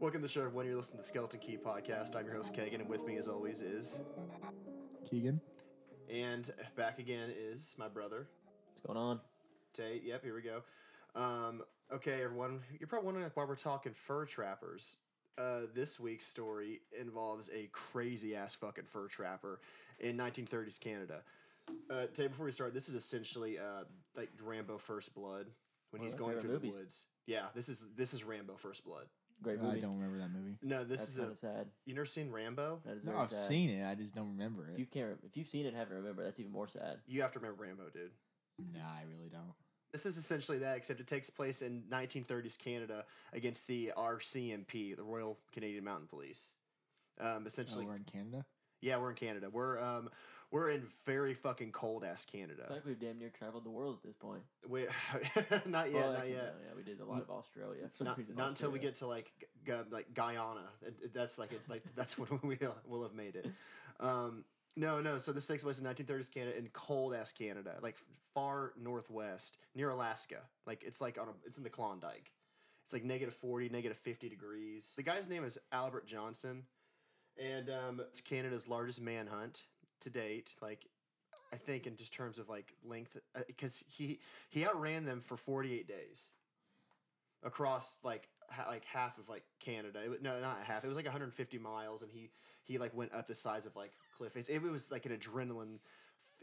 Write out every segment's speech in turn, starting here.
Welcome to the show, everyone. You're listening to the Skeleton Key podcast. I'm your host, Kagan, and with me, as always, is. Keegan. And back again is my brother, What's going on? Tate. Yep, here we go. Um, okay, everyone. You're probably wondering why we're talking fur trappers. Uh, this week's story involves a crazy ass fucking fur trapper in 1930s Canada. Uh, Tate, before we start, this is essentially uh, like Rambo First Blood when he's going favorite through movies. the woods. Yeah, this is this is Rambo First Blood. Great I don't remember that movie. No, this That's is kind a. of sad. You never seen Rambo? That is No, very I've sad. seen it. I just don't remember If you it. can't, if you've seen it, and haven't remember, that's even more sad. You have to remember Rambo, dude. Nah, I really don't. This is essentially that, except it takes place in 1930s Canada against the RCMP, the Royal Canadian Mountain Police. Um, Oh, essentially, we're in Canada. yeah, we're in Canada. We're um, we're in very fucking cold ass Canada. I feel like we've damn near traveled the world at this point. We, not yet, well, not actually, yet. no, yeah, we did a lot of Australia. For some Not, reason, not until we get to like like Guyana. That's like it, like that's when we will will have made it. Um, no, no. So this takes place in 1930s Canada in cold ass Canada, like far northwest near Alaska. Like it's like on a it's in the Klondike. It's like negative 40, negative 50 degrees. The guy's name is Albert Johnson, and um, it's Canada's largest manhunt to date. Like I think in just terms of like length, because he he outran them for 48 days across like ha- like half of like Canada. It, wa- no, not half. It was like 150 miles, and he he like went up the size of like cliff. It's, it was like an adrenaline.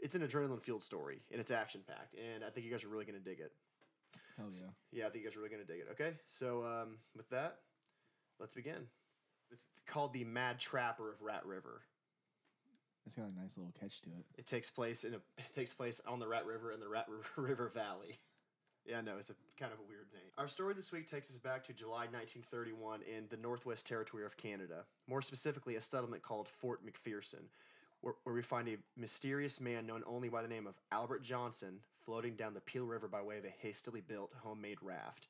It's an adrenaline fueled story, and it's action packed, and I think you guys are really gonna dig it. Hell yeah. Yeah, I think you guys are really gonna dig it. Okay, so um, with that, let's begin. It's called the Mad Trapper of Rat River. It's got a nice little catch to it. It takes place in a it takes place on the Rat River in the Rat River Valley. Yeah, no, it's a kind of a weird name. Our story this week takes us back to July 1931 in the Northwest Territory of Canada. More specifically, a settlement called Fort McPherson, where, where we find a mysterious man known only by the name of Albert Johnson floating down the Peel River by way of a hastily built homemade raft.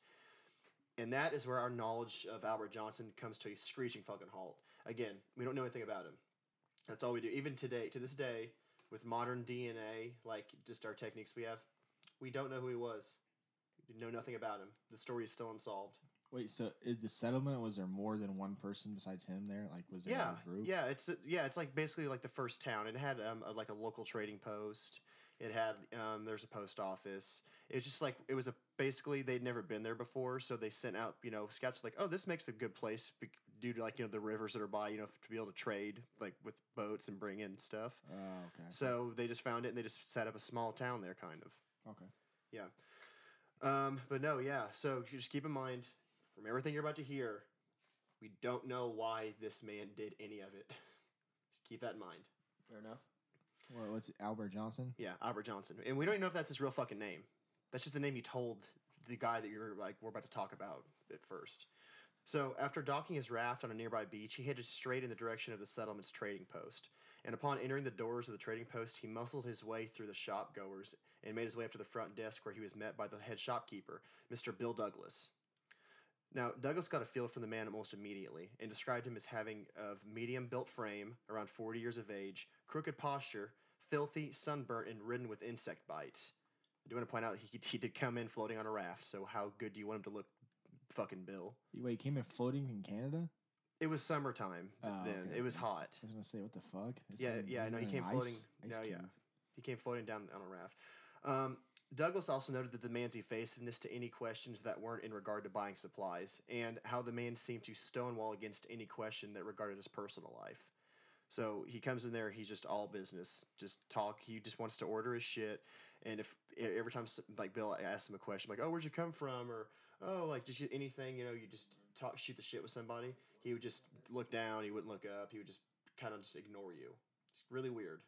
And that is where our knowledge of Albert Johnson comes to a screeching fucking halt. Again, we don't know anything about him. That's all we do. Even today, to this day, with modern DNA, like just our techniques we have, we don't know who he was. We know nothing about him. The story is still unsolved. Wait, so in the settlement was there more than one person besides him there? Like, was there Yeah, a group? yeah. It's yeah. It's like basically like the first town. It had um, a, like a local trading post. It had um, there's a post office. It's just like it was a basically they'd never been there before, so they sent out you know scouts like oh this makes a good place due to like you know the rivers that are by you know to be able to trade like with boats and bring in stuff. Oh, okay. So they just found it and they just set up a small town there, kind of. Okay. Yeah. Um, but no, yeah. So just keep in mind, from everything you're about to hear, we don't know why this man did any of it. Just keep that in mind. Fair enough. Well, what's it, Albert Johnson? Yeah, Albert Johnson, and we don't even know if that's his real fucking name. That's just the name you told the guy that you're like we're about to talk about at first. So after docking his raft on a nearby beach, he headed straight in the direction of the settlement's trading post. And upon entering the doors of the trading post, he muscled his way through the shop goers and made his way up to the front desk where he was met by the head shopkeeper, Mr. Bill Douglas. Now, Douglas got a feel from the man almost immediately and described him as having of medium built frame, around 40 years of age, crooked posture, filthy, sunburnt, and ridden with insect bites. I do want to point out he, he did come in floating on a raft, so how good do you want him to look, fucking Bill? Wait, he came in floating in Canada? It was summertime Oh, then. okay, It was hot. I was gonna say, what the fuck? Is Yeah, yeah, no, he came floating. ice no, yeah, he came floating down on a raft. Um, Douglas also noted that the man's evasiveness to any questions that weren't in regard to buying supplies, and how the man seemed to stonewall against any question that regarded his personal life. So he comes in there, he's just all business, just talk. He just wants to order his shit, and if every time like Bill asks him a question, like, "Oh, where'd you come from?" or "Oh, like just anything," you know, you just talk, shoot the shit with somebody. He would just look down. He wouldn't look up. He would just kind of just ignore you. It's really weird.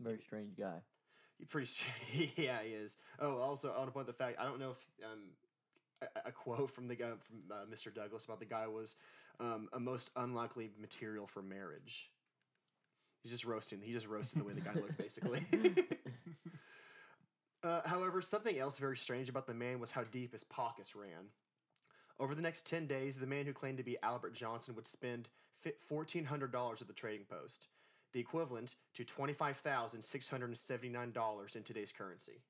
Very strange guy. You're pretty yeah, he is. Oh, also, I want to point the fact I don't know if um, a, a quote from the guy from uh, Mr. Douglas about the guy was um, a most unlikely material for marriage. He's just roasting. He just roasted the way the guy looked, basically. uh, however, something else very strange about the man was how deep his pockets ran. Over the next 10 days, the man who claimed to be Albert Johnson would spend $1,400 at the trading post, the equivalent to $25,679 in today's currency.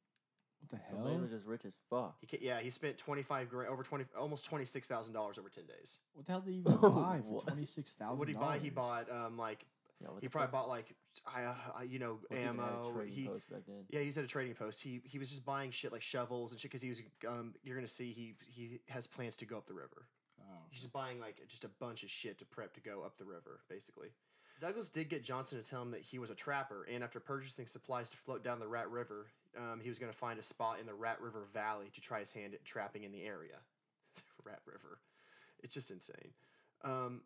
What the So man was just rich as fuck. He ca- yeah, he spent twenty five grand over twenty almost twenty six thousand dollars over ten days. What the hell did he even buy for what? twenty six thousand? What did he buy? He bought um like Yeah, he probably fuck's- bought like I, uh, I you know what's even at a ammo. He post back then. yeah, he's at a trading post. He he was just buying shit like shovels and shit because he was um you're gonna see he he has plans to go up the river. Oh, He's just buying like just a bunch of shit to prep to go up the river, basically. Douglas did get Johnson to tell him that he was a trapper, and after purchasing supplies to float down the Rat River, um, he was going to find a spot in the Rat River Valley to try his hand at trapping in the area. Rat River. It's just insane. Um,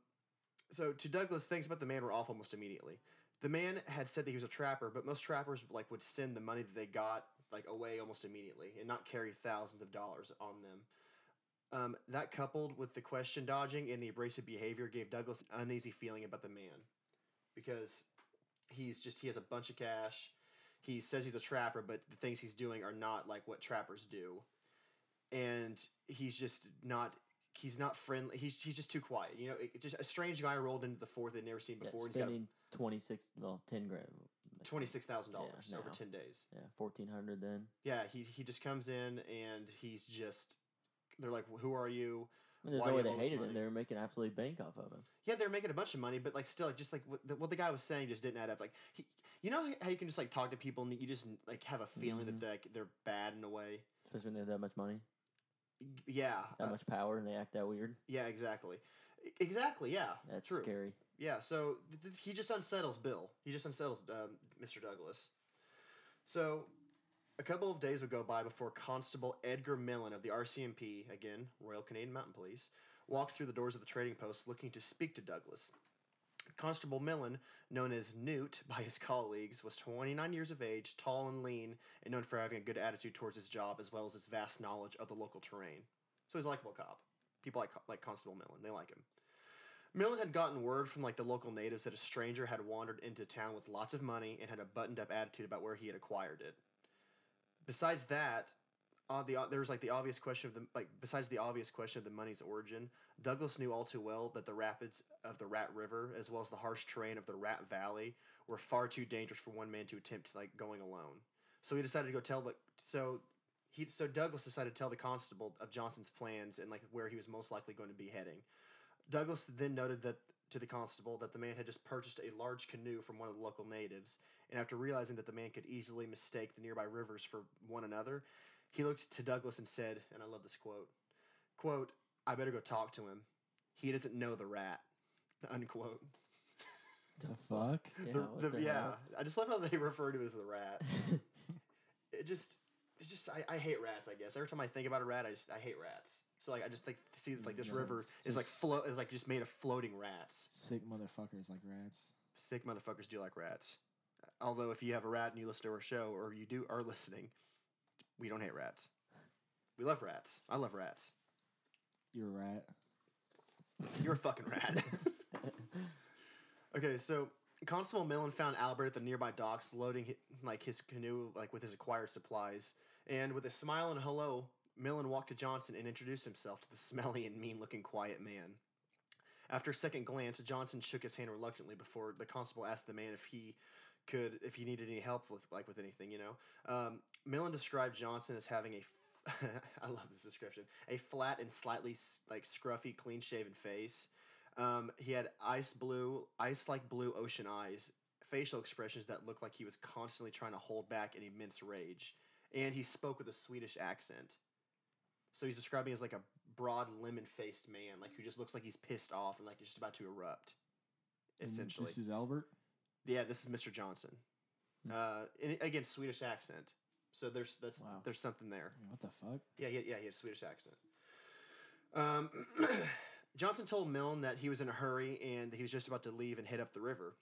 so to Douglas, things about the man were off almost immediately. The man had said that he was a trapper, but most trappers like would send the money that they got like away almost immediately and not carry thousands of dollars on them. Um, that coupled with the question dodging and the abrasive behavior gave Douglas an uneasy feeling about the man because he's just he has a bunch of cash. He says he's a trapper, but the things he's doing are not like what trappers do, and he's just not. He's not friendly. He's, he's just too quiet. You know, it, just a strange guy rolled into the fourth they'd never seen Yeah, before. got spending twenty six, well, ten grand. twenty six thousand dollars Yeah, over ten days. Yeah, fourteen hundred then. Yeah, he he just comes in and he's just. They're like, "Who are you?" I mean, there's Why no way they hated him. They were making absolute bank off of him. Yeah, they're making a bunch of money, but like still, like just like what the, what the guy was saying just didn't add up. Like he, you know how you can just like talk to people and you just like have a feeling Mhm. that they're, like they're bad in a way. Especially when they have that much money, Yeah, that uh, much power, and they act that weird. yeah, exactly, exactly. Yeah, That's true. scary. Yeah, so th- th- he just unsettles Bill. He just unsettles um, Mr. Douglas. So a couple of days would go by before Constable Edgar Millen of the RCMP, again, Royal Canadian Mountain Police, walked through the doors of the trading post looking to speak to Douglas. Constable Millen, known as Newt by his colleagues, was 29 years of age, tall and lean, and known for having a good attitude towards his job as well as his vast knowledge of the local terrain. So he's a likable cop. People like like Constable Millen. They like him. Millen had gotten word from like the local natives that a stranger had wandered into town with lots of money and had a buttoned up attitude about where he had acquired it. Besides that, uh, the there was like the obvious question of the like besides the obvious question of the money's origin, Douglas knew all too well that the rapids of the Rat River, as well as the harsh terrain of the Rat Valley, were far too dangerous for one man to attempt like going alone. So he decided to go tell the so he so Douglas decided to tell the constable of Johnson's plans and like where he was most likely going to be heading. Douglas then noted that to the constable that the man had just purchased a large canoe from one of the local natives, and after realizing that the man could easily mistake the nearby rivers for one another, he looked to Douglas and said, and I love this quote, quote, I better go talk to him. He doesn't know the rat. Unquote. the fuck? Yeah, The- the- the yeah. I just love how they refer to it as the rat. it just it's just I, I hate rats, I guess. Every time I think about a rat, I just I hate rats. So like I just like see like this Yeah. river is like s- float is like just made of floating rats. Sick motherfuckers like rats. Sick motherfuckers do like rats. Although if you have a rat and you listen to our show or you do are listening, we don't hate rats. We love rats. I love rats. You're a rat. You're a fucking rat. okay, so Constable Millen found Albert at the nearby docks, loading like his canoe like with his acquired supplies. And with a smile and hello, Millen walked to Johnson and introduced himself to the smelly and mean-looking quiet man. After a second glance, Johnson shook his hand reluctantly before the constable asked the man if he could, if you needed any help with like with anything, you know. Um, Millen described Johnson as having a I love this description. A flat and slightly like scruffy, clean-shaven face. Um, he had ice blue, ice-like blue ocean eyes, facial expressions that looked like he was constantly trying to hold back an immense rage, and he spoke with a Swedish accent. So he's describing as like a broad, lemon-faced man, like who just looks like he's pissed off and like he's just about to erupt. And Essentially, This is Albert. Yeah, this is Mr. Johnson. Hmm. Uh, and again, Swedish accent. So there's that's Wow. there's something there. Yeah, What the fuck? Yeah, he had, yeah, he had a Swedish accent. Um, Johnson told Millen that he was in a hurry and that he was just about to leave and head up the river.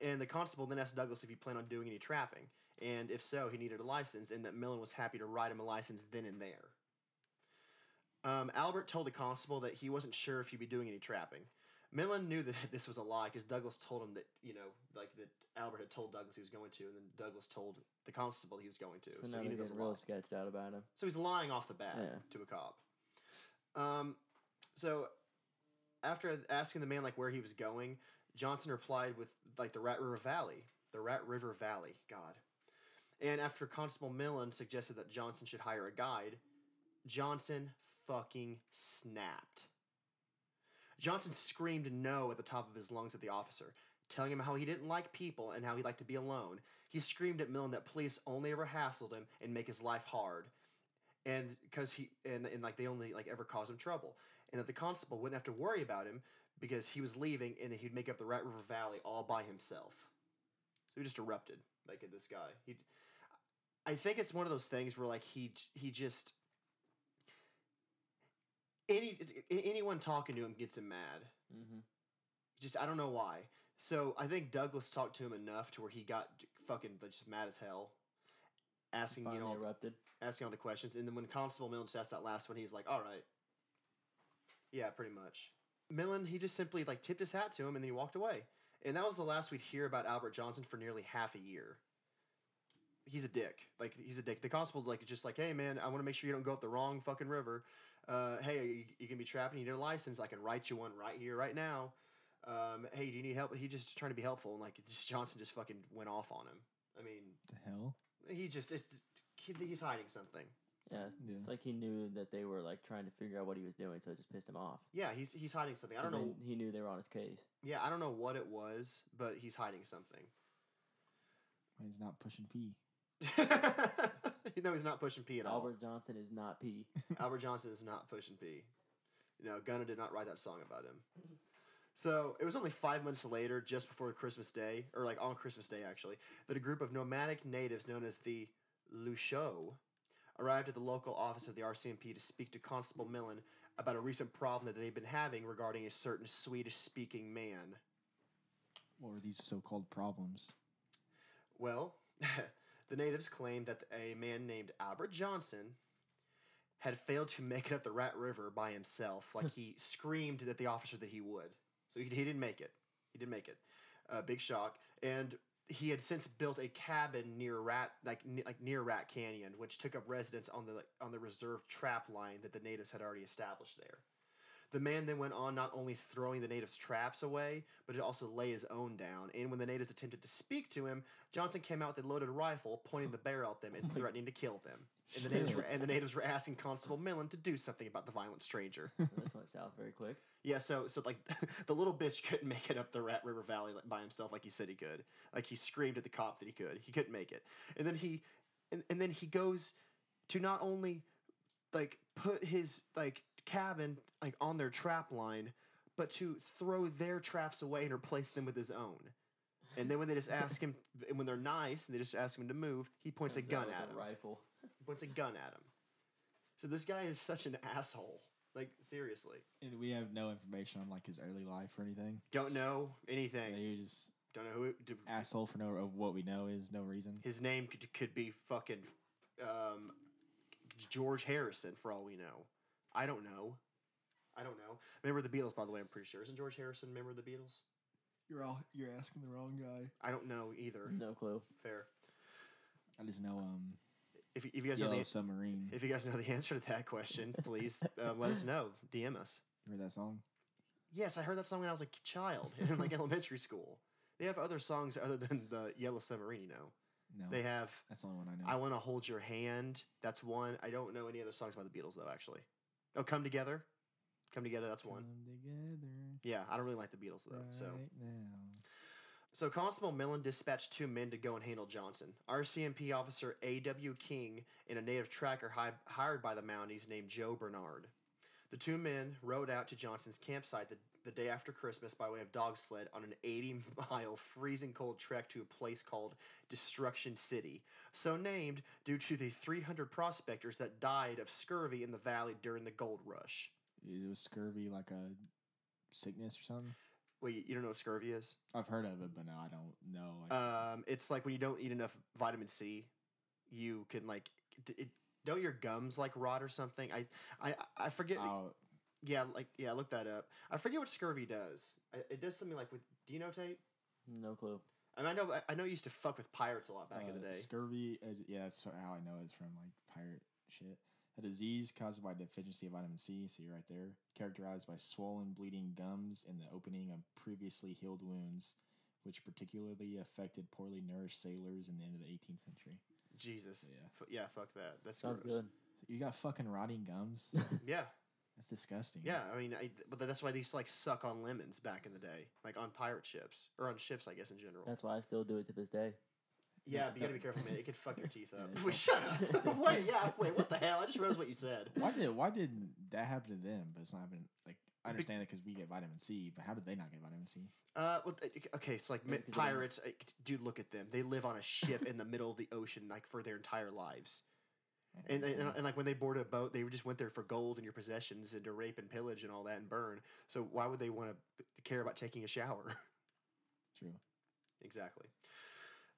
And the constable then asked Douglas if he planned on doing any trapping, and if so, he needed a license, and that Millen was happy to write him a license then and there. Um, Albert told the constable that he wasn't sure if he'd be doing any trapping. Millen knew that this was a lie because Douglas told him that you know, like that Albert had told Douglas he was going to, and then Douglas told the constable he was going to. So So, now he knew was a lie. real sketched out about him. So he's lying off the bat Yeah. to a cop. Um, so after asking the man like where he was going, Johnson replied with like the Rat River Valley, the Rat River Valley. God. And after Constable Millen suggested that Johnson should hire a guide, Johnson fucking snapped. Johnson screamed no at the top of his lungs at the officer, telling him how he didn't like people and how he liked to be alone. He screamed at Millen that police only ever hassled him and make his life hard, and because he and, and like they only like ever cause him trouble, and that the constable wouldn't have to worry about him because he was leaving and that he'd make up the Rat River Valley all by himself. So he just erupted like at this guy. He, I think it's one of those things where like he he just any anyone talking to him gets him mad. Mm-hmm. Just I don't know why. So I think Douglas talked to him enough to where he got fucking just mad as hell, asking you know erupted. asking all the questions, and then when Constable Millen just asked that last one, he's like, "All right, yeah, pretty much." Millen he just simply like tipped his hat to him, and then he walked away, and that was the last we'd hear about Albert Johnson for nearly half a year. He's a dick. Like he's a dick. The constable like just like, "Hey man, I want to make sure you don't go up the wrong fucking river. Uh, hey, you, you can be trapping. You need a license. I can write you one right here, right now." Um, hey, do you need help? He just trying to be helpful, and like just Johnson just fucking went off on him. I mean, The hell? he just it's, he, he's hiding something. Yeah, Yeah. it's like he knew that they were like trying to figure out what he was doing, so it just pissed him off. Yeah, he's he's hiding something. I don't know. He knew they were on his case. Yeah, I don't know what it was, but he's hiding something. He's not pushing P. you know, he's not pushing P at all. Albert Johnson is not P. Albert Johnson is not pushing P. You know, Gunna did not write that song about him. So it was only five months later, just before Christmas Day, or like on Christmas Day actually, that a group of nomadic natives known as the Loucheux arrived at the local office of the RCMP to speak to Constable Millen about a recent problem that they've been having regarding a certain Swedish speaking man. What were these so-called problems? Well, the natives claimed that a man named Albert Johnson had failed to make it up the Rat River by himself. Like he screamed at the officer that he would. So he, he didn't make it. He didn't make it. Uh, big shock. And he had since built a cabin near Rat, like ne- like near Rat Canyon, which took up residence on the on the reserved trap line that the natives had already established there. The man then went on not only throwing the natives' traps away, but to also lay his own down. And when the natives attempted to speak to him, Johnson came out with a loaded rifle, pointing the barrel at them and oh threatening to kill them. And the natives were, and the natives were asking Constable Millen to do something about the violent stranger. this went south very quick. Yeah, so so like the little bitch couldn't make it up the Rat River Valley by himself like he said he could. Like he screamed at the cop that he could. He couldn't make it. And then he and, and then he goes to not only like put his like cabin like on their trap line, but to throw their traps away and replace them with his own. And then when they just ask him and when they're nice and they just ask him to move, he points a gun at him. Rifle. Points a gun at him. So this guy is such an asshole. Like seriously. And we have no information on like his early life or anything. Don't know anything. He just Don't know who. It, d- asshole for no of what we know is no reason. his name could, could be fucking um, George Harrison for all we know. I don't know. I don't know. Remember the Beatles, by the way. I'm pretty sure. Isn't George Harrison member of the Beatles? You're all you're asking the wrong guy. I don't know either. No clue. Fair. I just know um If, you- if you guys know Yellow the Submarine. if you guys know the answer to that question, please uh, let us know. DM us. You heard that song? Yes, I heard that song when I was a child in like elementary school. They have other songs other than the Yellow Submarine. You know, No. they have that's the only one I know. I Want to Hold Your Hand. That's one. I don't know any other songs by the Beatles though. Actually, oh, Come Together. Come Together. That's one. Come together Yeah, I don't really like the Beatles though. So, now. so Constable Millen dispatched two men to go and handle Johnson. RCMP officer A.W. King and a native tracker hi- hired by the Mounties named Joe Bernard. The two men rode out to Johnson's campsite the, the day after Christmas by way of dog sled on an 80 mile freezing cold trek to a place called Destruction City, so named due to the 300 prospectors that died of scurvy in the valley during the gold rush. It was scurvy like a sickness or something. Wait, you don't know what scurvy is? I've heard of it, but no, I don't know. Um, it's like when you don't eat enough vitamin C, you can like it, don't your gums like rot or something. I I I forget. oh, yeah, like yeah, look that up. I forget what scurvy does. It does something like with. Do you know? No clue. I, mean, I know I know you used to fuck with pirates a lot back in the uh, day. Scurvy, uh, yeah, that's how I know it's from like pirate shit. A disease caused by deficiency of vitamin C, so you're right there. Characterized by swollen, bleeding gums and the opening of previously healed wounds, which particularly affected poorly nourished sailors in the end of the 18th century. Jesus. Yeah. F- yeah, fuck that. That's Sounds gross. good. You got fucking rotting gums. Yeah, That's disgusting. yeah. I mean, I, but that's why they used to like suck on lemons back in the day, like on pirate ships or on ships, I guess in general. That's why I still do it to this day. yeah, yeah, but you gotta be careful, man. It could fuck your teeth up. Yeah, wait, shut up. wait, yeah, wait. What the hell? I just realized what you said. Why did why did that happen to them, but it's not happening? Like I understand it because we get vitamin C, but how did they not get vitamin C? Uh, well, okay, so like Yeah, mi- because they don't- pirates, uh, dude, look at them. They live on a ship in the middle of the ocean, like for their entire lives. And, and, and, like when they boarded a boat, they just went there for gold and your possessions and to rape and pillage and all that and burn. So why would they want to care about taking a shower? True. exactly.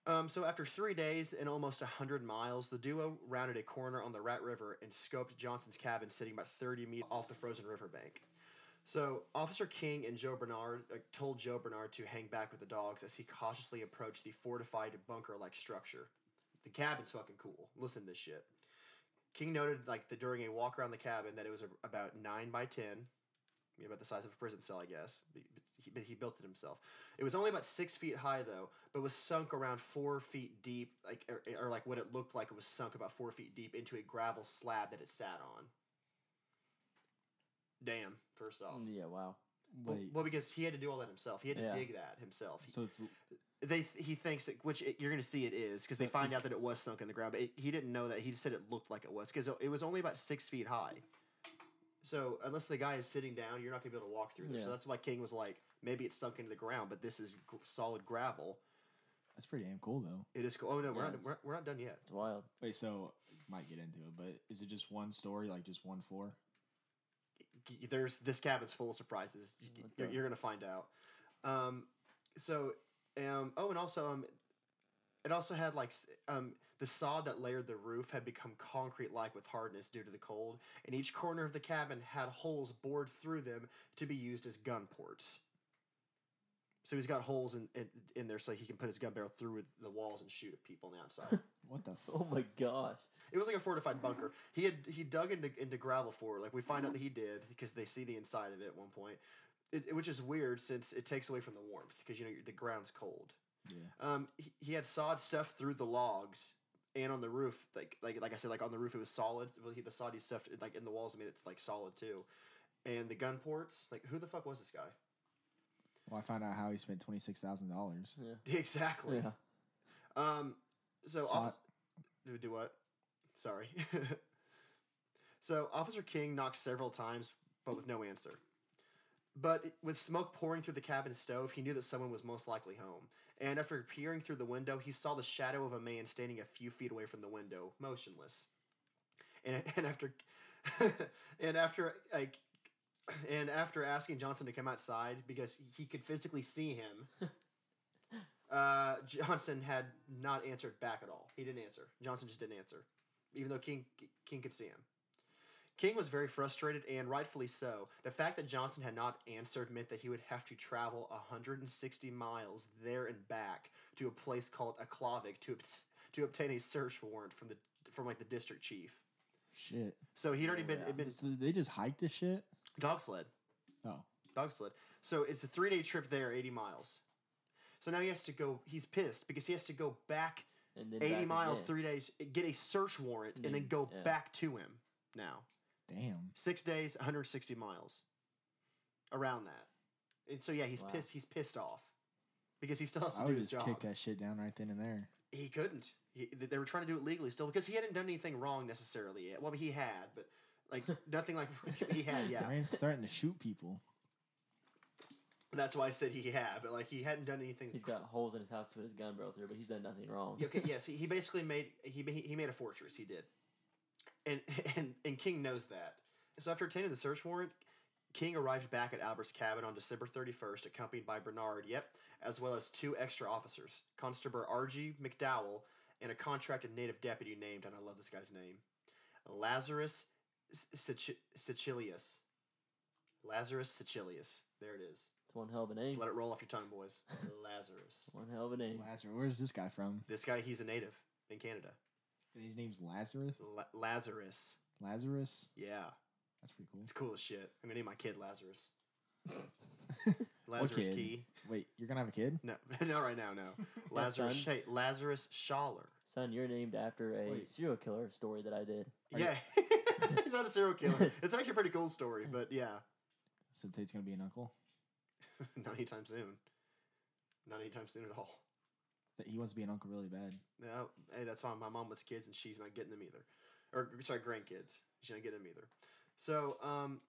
Um, so after three days and almost a hundred miles, the duo rounded a corner on the Rat River and scoped Johnson's cabin, sitting about thirty meters off the frozen riverbank. So Officer King and Joe Bernard uh, told Joe Bernard to hang back with the dogs as he cautiously approached the fortified bunker-like structure. The cabin's fucking cool. Listen to this shit. King noted, like the, during a walk around the cabin, that it was a, about nine by ten, you know, about the size of a prison cell, I guess. But he, but he built it himself. It was only about six feet high though, but was sunk around four feet deep, like or, or like what it looked like it was sunk about four feet deep into a gravel slab that it sat on. Damn. First off, Yeah, wow. well, well, because he had to do all that himself. He had to Yeah. dig that himself. So it's they he thinks that, which it, you're going to see it is because they find is- out that it was sunk in the ground, but it, he didn't know that. He just said it looked like it was because it was only about six feet high. So unless the guy is sitting down, you're not going to be able to walk through there. So that's why King was like, maybe it's sunk into the ground, but this is gr- solid gravel. that's pretty damn cool though. It is cool. Oh no, we're Yeah, not we're, we're not done yet. It's wild. Wait, so might get into it, but is it just one story, like just one floor? There's this cabin's full of surprises. You- What You're, you're going to find out. Um, so um, oh, and also um, it also had like um, the sod that layered the roof had become concrete like with hardness due to the cold, and each corner of the cabin had holes bored through them to be used as gun ports. So he's got holes in, in, in there so he can put his gun barrel through the walls and shoot at people on the outside. What the? F- Oh my gosh. it was like a fortified bunker. He had he dug into into gravel for it. Like we find out that he did because they see the inside of it at one point, it, it- which is weird since it takes away from the warmth because you know the ground's cold. yeah. Um, he, he had sawed stuff through the logs and on the roof. Like like like I said, like on the roof it was solid. Well, he the sawed stuff like in the walls I mean, it's like solid too. And the gun ports, like who the fuck was this guy? Well, I found out how he spent twenty six thousand dollars. Yeah. Exactly. Yeah. Um, so Saw office, do, do what? Sorry. so Officer King knocked several times, but with no answer. But with smoke pouring through the cabin stove, he knew that someone was most likely home. And after peering through the window, he saw the shadow of a man standing a few feet away from the window, motionless. And, and after, and after like, and after asking Johnson to come outside because he could physically see him, uh, Johnson had not answered back at all. He didn't answer. Johnson just didn't answer, even though King King could see him. King was very frustrated, and rightfully so. The fact that Johnson had not answered meant that he would have to travel 160 miles there and back to a place called Aklavik to to obtain a search warrant from the from like the district chief. Shit. So he'd already been, yeah. been So they just hiked this shit. dog sled. Oh, dog sled. So it's a three day trip there, 80 miles. So now he has to go. He's pissed because he has to go back And then 80 back miles, again. three days, get a search warrant, and then Then- go yeah. back to him now. Damn. Six days, 160 miles. Around that. And so, yeah, he's Wow. pissed. He's pissed off because he still has to I do would his just job. kick that shit down right then and there. He couldn't. He, they were trying to do it legally still because he hadn't done anything wrong necessarily yet. Well, he had, but like nothing like he had, yeah. Ryan's starting to shoot people. That's why I said he had, but like he hadn't done anything. He's got holes in his house to put his gun barrel through, but he's done nothing wrong. Okay, yes, he, he basically made he he made a fortress. He did, and and and King knows that. So after obtaining the search warrant, King arrived back at Albert's cabin on December thirty first, accompanied by Bernard. Yep, as well as two extra officers, Constable R.G. McDowell and a contracted native deputy named, and I love this guy's name, Lazarus Sic- Sicilius. Lazarus Sicilius. There it is. It's one hell of a Just name. let it roll off your tongue, boys. Lazarus. One hell of a name. Lazarus. Where's this guy from? This guy, he's a native in Canada. His name's Lazarus. La- Lazarus. Lazarus. Yeah, That's pretty cool. it's cool as shit. I'm gonna name my kid Lazarus. What Lazarus kid? Key. Wait, you're gonna have a kid? No, not right now. No, Lazarus. son. Hey, Lazarus Schaller. Son, you're named after a Wait. serial killer story that I did. Are you- Yeah, he's not a serial killer. It's actually a pretty cool story, but yeah, So Tate's gonna be an uncle. not anytime soon. Not anytime soon at all. That he wants to be an uncle really bad. No, hey, that's why my mom wants kids and she's not getting them either, or sorry, grandkids. She's not getting them either. So, um,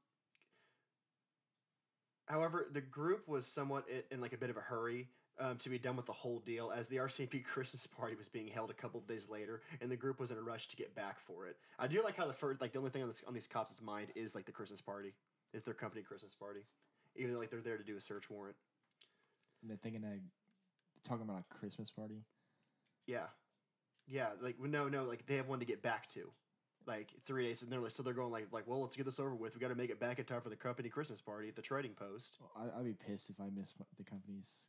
however, the group was somewhat in, in like a bit of a hurry um, to be done with the whole deal, as the RCMP Christmas party was being held a couple of days later, and the group was in a rush to get back for it. I do like how the first, like the only thing on this on these cops' mind is like the Christmas party, is their company Christmas party, even though like they're there to do a search warrant. And they're thinking of talking about a Christmas party. Yeah, yeah. Like no, no. Like they have one to get back to, like three days, and they're like, so they're going like, like, well, let's get this over with. We got to make it back in time for the company Christmas party at the Trading Post. Well, I, I'd be pissed if I missed the company's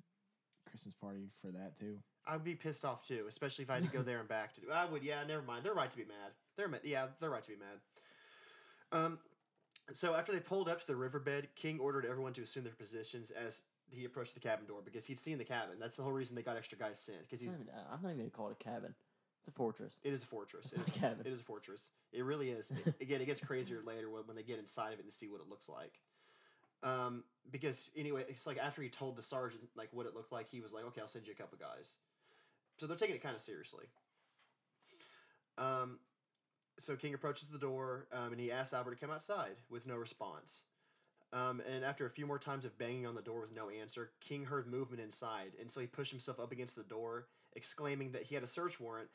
Christmas party for that too. I'd be pissed off too, especially if I had to go there and back to do. I would, yeah. Never mind. They're right to be mad. They're ma- yeah. They're right to be mad. Um, so after they pulled up to the riverbed, King ordered everyone to assume their positions as he approached the cabin door because he'd seen the cabin. That's the whole reason they got extra guys sent because he's. not even, I'm not even gonna call it a cabin. It's a fortress. It is a fortress. It's It not is- a cabin. It is a fortress. It really is. It- again, it gets crazier later when, when they get inside of it and see what it looks like. Um, because anyway, it's like after he told the sergeant like what it looked like, he was like, "Okay, I'll send you a couple guys." So they're taking it kind of seriously. Um, so King approaches the door um, and he asks Albert to come outside with no response. Um, and after a few more times of banging on the door with no answer, King heard movement inside, and so he pushed himself up against the door, exclaiming that he had a search warrant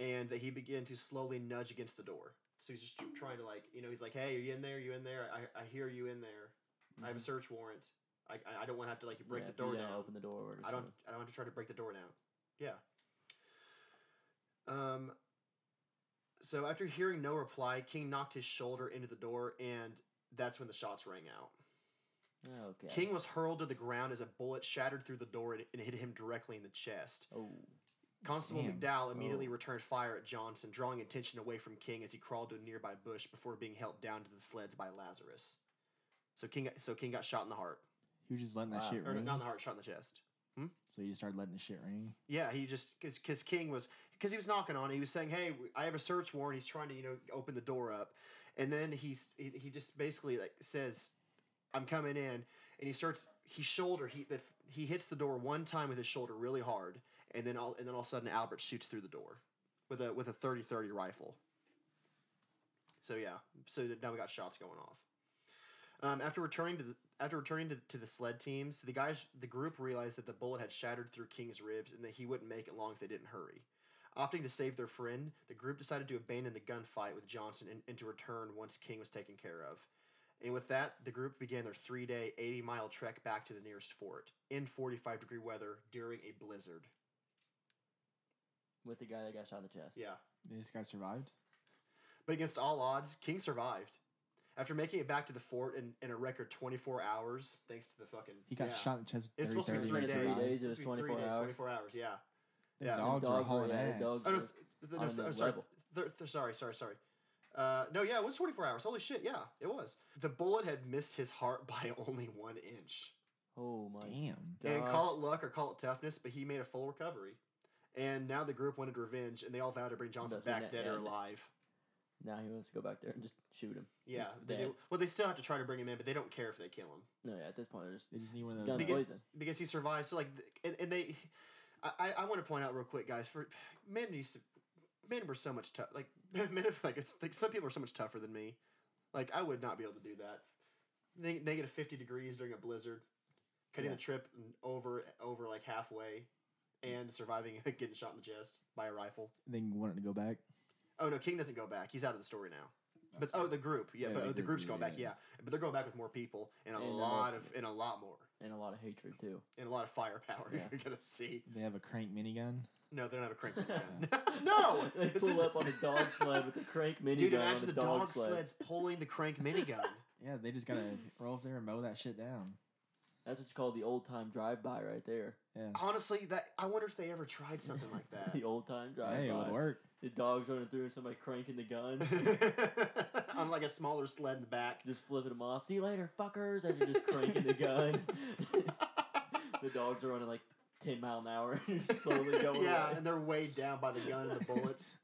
and that he began to slowly nudge against the door. So he's just trying to like, you know, he's like, "Hey, are you in there? you in there? I, I hear you in there. I have a search warrant. I, I- don't want to have to like break Yeah, the you door down. Open the door. Or I don't. I don't have to try to break the door down. Yeah. Um. So after hearing no reply, King knocked his shoulder into the door, and that's when the shots rang out. Okay. King was hurled to the ground as a bullet shattered through the door and, and hit him directly in the chest. Oh. Constable Damn. McDowell immediately Oh. returned fire at Johnson, drawing attention away from King as he crawled to a nearby bush before being helped down to the sleds by Lazarus. So King, so King got shot in the heart, He was just letting that Wow. shit or ring. not in the heart, shot in the chest. Hmm? So he just started letting the shit ring. Yeah, he just because King was because he was knocking on. it, He was saying, "Hey, I have a search warrant." He's trying to you know open the door up, and then he's he, he just basically like says, "I'm coming in," and he starts he shoulder he the, he hits the door one time with his shoulder really hard, and then all and then all of a sudden Albert shoots through the door with a with a 30-30 rifle. So yeah, so now we got shots going off. Um, after returning to the after returning to, to the sled teams, the guys the group realized that the bullet had shattered through King's ribs and that he wouldn't make it long if they didn't hurry. Opting to save their friend, the group decided to abandon the gunfight with Johnson and, and to return once King was taken care of. And with that, the group began their three day, 80 mile trek back to the nearest fort in 45 degree weather during a blizzard. With the guy that got shot in the chest. Yeah. This guy survived. But against all odds, King survived. After making it back to the fort in, in a record 24 hours, thanks to the fucking. He got yeah. shot in the chest. It's 30, supposed to be 30 three and days. Three survived. days, it was It's supposed to 24 hours. 24 hours, yeah. The Yeah. dogs, The were dogs were- hauling yeah, ass. dogs Oh, no, were s- no, on s- the uh, sorry, level. th- th- sorry, sorry, sorry. Uh, no, yeah, it was 24 hours. Holy shit, yeah, it was. The bullet had missed his heart by only one inch. Oh my. Damn. And call it luck or call it toughness, but he made a full recovery. And now the group wanted revenge, and they all vowed to bring Johnson That's back net- dead or alive. Now he wants to go back there and just shoot him. Yeah, Just they dead. do. Well, they still have to try to bring him in, but they don't care if they kill him No, yeah. At this point, they're just They just need one of gun those. Begin- poison. because he survived. So like, and, and they, I, I, want to point out real quick, guys. For men used to, men were so much tough. Like men, like it's like some people are so much tougher than me. Like I would not be able to do that. Neg- Negative fifty degrees during a blizzard, cutting Yeah. the trip over over like halfway, and surviving getting shot in the chest by a rifle. And Then you wanted to go back. Oh no, King doesn't go back. He's out of the story now. But oh, the group, yeah, Yeah, but the oh, the group, group's yeah, going back, yeah. yeah. But they're going back with more people and a And lot lot- of and a lot more and a lot of hatred too. and a lot of firepower. Yeah. You're gonna see. They have a crank minigun. No, they don't have a crank minigun. no, they this pull is- up on a dog sled with a crank minigun dude. on Imagine a the dog, dog sled. sleds pulling the crank minigun. Yeah, they just gotta roll up there and mow that shit down. That's what you call the old time drive by right there. Yeah. Honestly, that I wonder if they ever tried something like that. the old time drive Hey, it by. would work. The dogs running through and somebody cranking the gun, On like a smaller sled in the back. just flipping them off. See you later, fuckers! As you're just cranking the gun. The dogs are running like ten mile an hour and slowly going yeah, away. and they're weighed down by the gun and the bullets.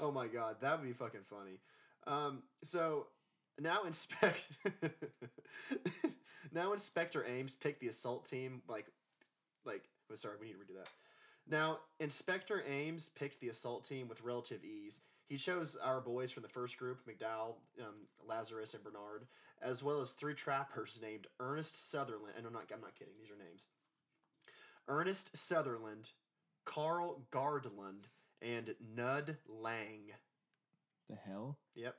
oh my god, that would be fucking funny. Um, so now inspect now Inspector Ames picked the assault team like like oh, sorry, we need to redo that. Now Inspector Ames picked the assault team with relative ease. He chose our boys from the first group, McDowell, um, Lazarus, and Bernard, as well as three trappers named Ernest Sutherland. And I'm not, I'm not kidding. These are names. Ernest Sutherland, Carl Gardland, and Nud Lang. The hell? Yep.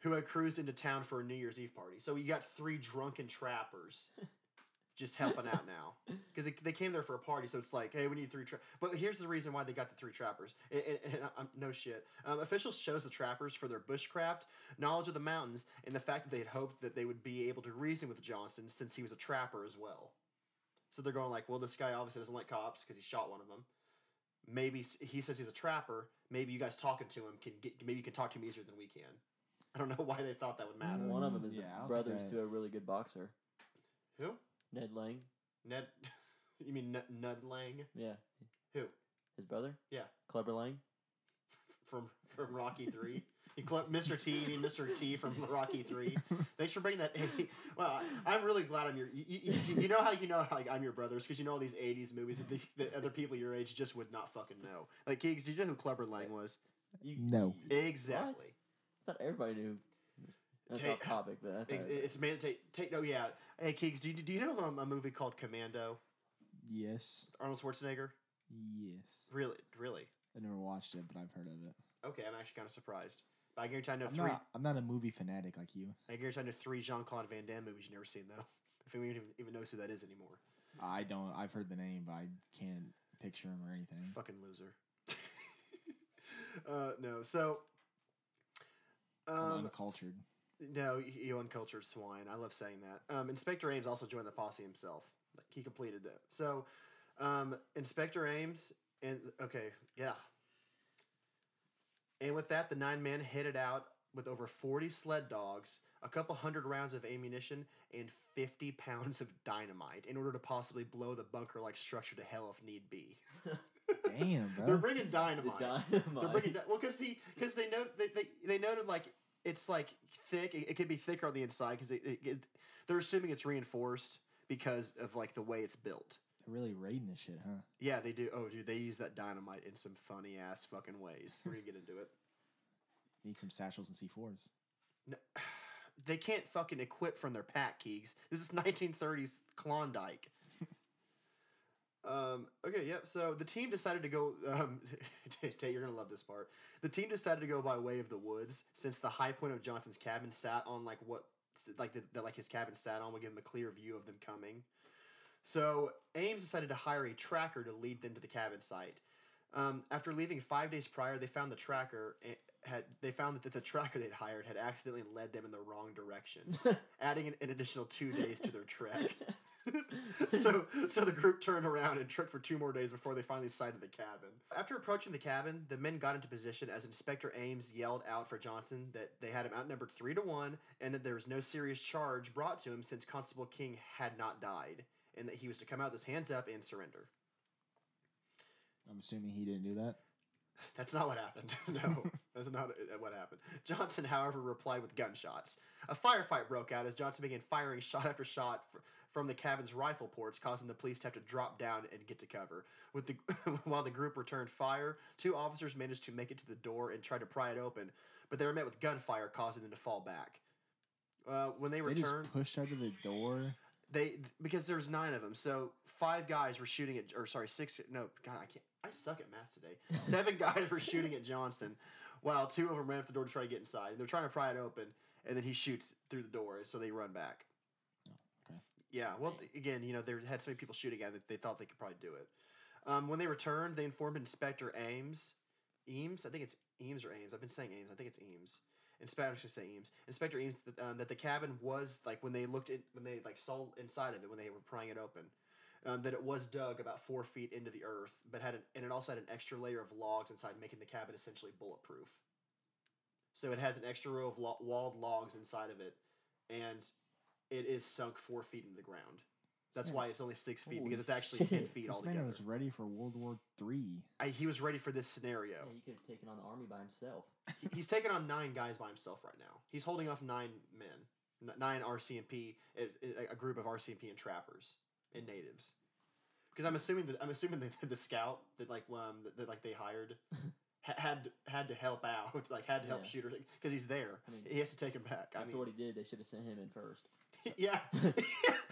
Who had cruised into town for a New Year's Eve party. So you got three drunken trappers just helping out now. Because they, they came there for a party, so it's like, hey, we need three tra But here's the reason why they got the three trappers. And, and, and I'm, no shit. Um, officials chose the trappers for their bushcraft, knowledge of the mountains, and the fact that they had hoped that they would be able to reason with Johnson since he was a trapper as well. So they're going like, well, this guy obviously doesn't like cops because he shot one of them. Maybe he says he's a trapper. Maybe you guys talking to him can get. Maybe you can talk to him easier than we can. I don't know why they thought that would matter. Mm. One of them is Yeah, the brothers that- to a really good boxer, Who? Ned Lang. Ned? You mean Nud, Nud Lang Yeah. Who? His brother. Yeah. Clubber Lang. from from Rocky Three? You cl- Mr. T, you mean Mr. T from Rocky Three? Thanks for bringing that. well, I, I'm really glad I'm your. You, you, you- you know how you know like I'm your brothers because you know all these '80s movies that, the, that other people your age just would not fucking know. Like Keegs, did you know who Clubber Lang was? You, No. Exactly. I thought everybody knew. That's Ta- off topic, but I Ex- It's man. Take take. Oh yeah. Hey Keegs, do you, do you know um, a movie called Commando? Yes. Arnold Schwarzenegger. Yes. Really, really. I never watched it, but I've heard of it. Okay, I'm actually kind of surprised. But I guarantee I know I'm three. not. I'm not a movie fanatic like you. I guarantee I know three Jean Claude Van Damme movies you've never seen though. If anyone even, even knows who that is anymore. I don't. I've heard the name, but I can't picture him or anything. Fucking loser. uh, no, so. I'm Um, uncultured. No, you, you uncultured swine. I love saying that. Um, Inspector Ames also joined the posse himself. Like he completed that. So, um, Inspector Ames and okay, yeah. And with that, the nine men headed out with over forty sled dogs, a couple hundred rounds of ammunition, and fifty pounds of dynamite in order to possibly blow the bunker-like structure to hell if need be. Damn, bro. They're bringing the dynamite. They're bringing dynamite. well because he because they know they, they they noted like it's like thick. It, it could be thicker on the inside because it, it, it- they're assuming it's reinforced because of like the way it's built. They're really raiding this shit, huh? Yeah, they do. Oh, dude, they use that dynamite in some funny ass fucking ways. We're gonna get into it. Need some satchels and C4s. No, they can't fucking equip from their pack keys. This is 1930s Klondike. Um, okay, yep. So the team decided to go. Um, Tay, you're gonna love this part. The team decided to go by way of the woods, since the high point of Johnson's cabin sat on like what, like the, the like his cabin sat on, would give him a clear view of them coming. So Ames decided to hire a tracker to lead them to the cabin site. Um, after leaving five days prior, they found the tracker eh, had they found that the tracker they'd hired had accidentally led them in the wrong direction, adding an, an additional two days to their trek. so, so the group turned around and trekked for two more days before they finally sighted the cabin. After approaching the cabin, the men got into position as Inspector Ames yelled out for Johnson that they had him outnumbered three to one, and that there was no serious charge brought to him since Constable King had not died, and that he was to come out with his hands up and surrender. I'm assuming he didn't do that. That's not what happened. no, that's not uh, what happened. Johnson, however, replied with gunshots. A firefight broke out as Johnson began firing shot after shot fr- from the cabin's rifle ports, causing the police to have to drop down and get to cover. With the while the group returned fire, two officers managed to make it to the door and tried to pry it open, but they were met with gunfire, causing them to fall back. Uh, when they They returned, just pushed out of the door. they because there was nine of them, so five guys were shooting at, or sorry, six. No, God, I can't. I suck at math today. Seven guys were shooting at Johnson, while two of them ran up the door to try to get inside. They're trying to pry it open, and then he shoots through the door, so they run back. Yeah, well, again, you know, they had so many people shooting at it, they thought they could probably do it. Um, when they returned, they informed Inspector Ames. Eames? I think it's Eames or Ames. I've been saying Ames. I think it's Eames. In Spanish, I say Eames. Inspector Eames that, um, that the cabin was like when they looked at when they like saw inside of it when they were prying it open, um, that it was dug about four feet into the earth, but had an, and it also had an extra layer of logs inside, making the cabin essentially bulletproof. So it has an extra row of lo- walled logs inside of it, and it is sunk four feet into the ground. That's man- why it's only six feet Holy because it's actually ten feet This altogether. man was ready for World War Three. He was ready for this scenario. Yeah, he could have taken on the army by himself. He- He's taking on nine guys by himself right now. He's holding off nine men, nine RCMP, a- a group of RCMP and trappers and natives. Because I'm assuming that I'm assuming that the scout that like um that, that like they hired had had to help out, like had to help Yeah. shooters because he's there. I mean, he has to take him back. I After mean, what he did, they should have sent him in first. yeah,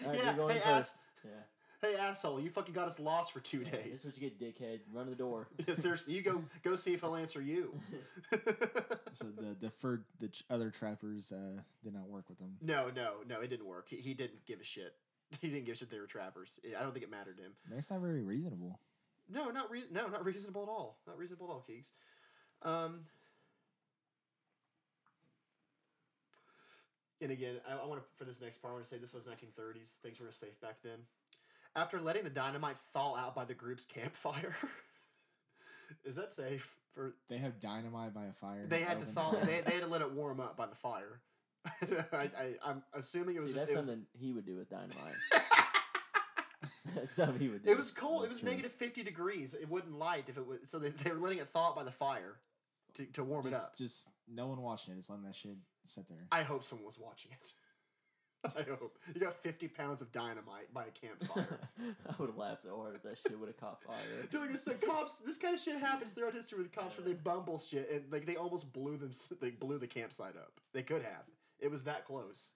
Alright, yeah. going Hey, ass, Yeah. hey, asshole! You fucking got us lost for two Yeah, This days. is what you get, dickhead. Run to the door. Yeah, seriously, you go go see if he'll answer you. So the deferred the ch- other trappers uh, did not work with him. No, no, no, it didn't work. He, he didn't give a shit. He didn't give a shit they were trappers. I don't think it mattered to him. That's not very reasonable. No, not re- no, not reasonable at all. Not reasonable at all, Keegs. Um, and again, I, I want to for this next part. I want to say this was 1930s. Things were safe back then. After letting the dynamite fall out by the group's campfire, is that safe? For They have dynamite by a fire. they had to thaw. fire. They, they had to let it warm up by the fire. I, I, I'm assuming it was See, just that's it was, something he would do with dynamite. that's something he would do. It was cold. That's it was true. negative fifty degrees. It wouldn't light if it was. So they, they were letting it thaw out by the fire to, to warm it up. just no one watching it. Just letting that shit sit there. I hope someone was watching it. I hope you got fifty pounds of dynamite by a campfire. I would have laughed so hard if that shit would have caught fire. Dude, like I said, cops. This kind of shit happens throughout history with cops where they bumble shit and like they almost blew them. They blew the campsite up. They could have. It was that close.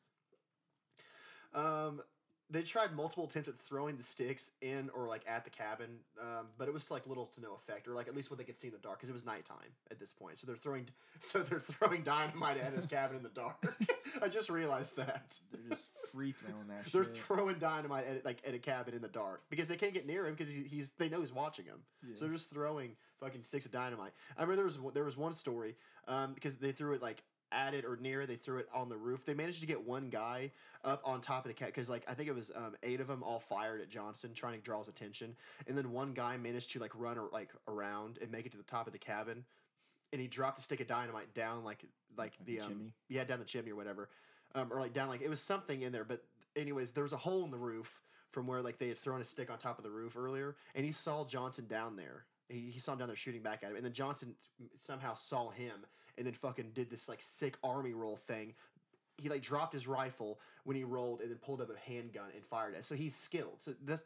Um, they tried multiple attempts at throwing the sticks in or like at the cabin, um, but it was like little to no effect, or like at least what they could see in the dark because it was nighttime at this point. So they're throwing, so they're throwing dynamite at his cabin in the dark. I just realized that. They're just free throwing that They're shit. throwing dynamite at like at a cabin in the dark because they can't get near him because he's, he's they know he's watching them. So they're just throwing fucking sticks of dynamite. I remember there was one- there was one story um, because they threw it like at it or near. it, They threw it on the roof. They managed to get one guy up on top of the cat because like I think it was um, eight of them all fired at Johnson trying to draw his attention, and then one guy managed to like run or, like around and make it to the top of the cabin. And he dropped a stick of dynamite down like like, Like the um, chimney? yeah down the chimney or whatever, um, or like down like it was something in there. But anyways, there was a hole in the roof from where like they had thrown a stick on top of the roof earlier, and he saw Johnson down there. He, he saw him down there shooting back at him, and then Johnson somehow saw him, and then fucking did this like sick army roll thing. He like dropped his rifle when he rolled, and then pulled up a handgun and fired it. So he's skilled. So this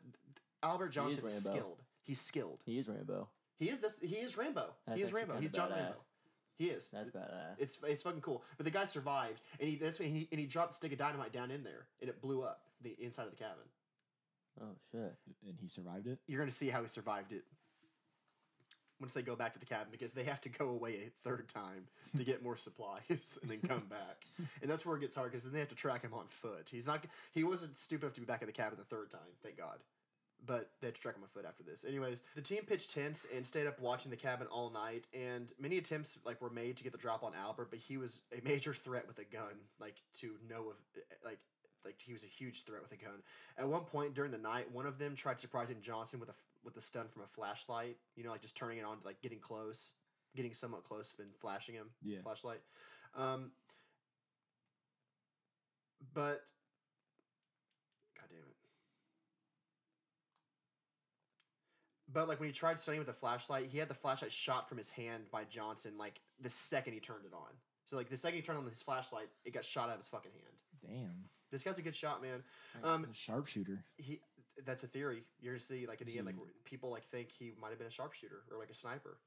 Albert Johnson is, Rambo. skilled. He's skilled. He is Rambo. He is this. He is Rambo. That's he is actually Rambo. He's John badass. Rambo. He is. That's badass. It's it's fucking cool. But the guy survived, and he that's when he and he dropped a stick of dynamite down in there, and it blew up the inside of the cabin. oh shit. and he survived it. You're gonna see how he survived it once they go back to the cabin because they have to go away a third time to get more supplies and then come back, and that's where it gets hard because then they have to track him on foot. He's not. He wasn't stupid enough to be back in the cabin the third time, thank God. But they had to track him on foot after this. Anyways, the team pitched tents and stayed up watching the cabin all night, and many attempts like were made to get the drop on Albert, but he was a major threat with a gun, like to know of eh, eh, like like he was a huge threat with a gun. At one point during the night, one of them tried surprising Johnson with a with the stun from a flashlight. You know, like just turning it on, like getting close, getting somewhat close, and flashing him. Yeah. Flashlight. Um, but, god damn it. But like when he tried stunning with a flashlight, he had the flashlight shot from his hand by Johnson. Like the second he turned it on. So like the second he turned on his flashlight, it got shot out of his fucking hand. Damn. This guy's a good shot, man. Um, a sharpshooter. he that's a theory. You're gonna see like at the end, like Hmm. people like think he might have been a sharpshooter or like a sniper.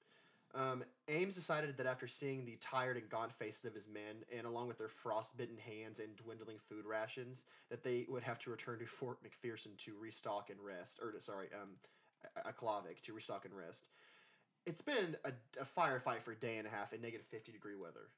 Um, Ames decided that after seeing the tired and gaunt faces of his men, and along with their frostbitten hands and dwindling food rations, that they would have to return to Fort McPherson to restock and rest, or to, sorry, um, a- Aklavik to restock and rest. It's been a, a firefight for a day and a half in negative fifty degree weather.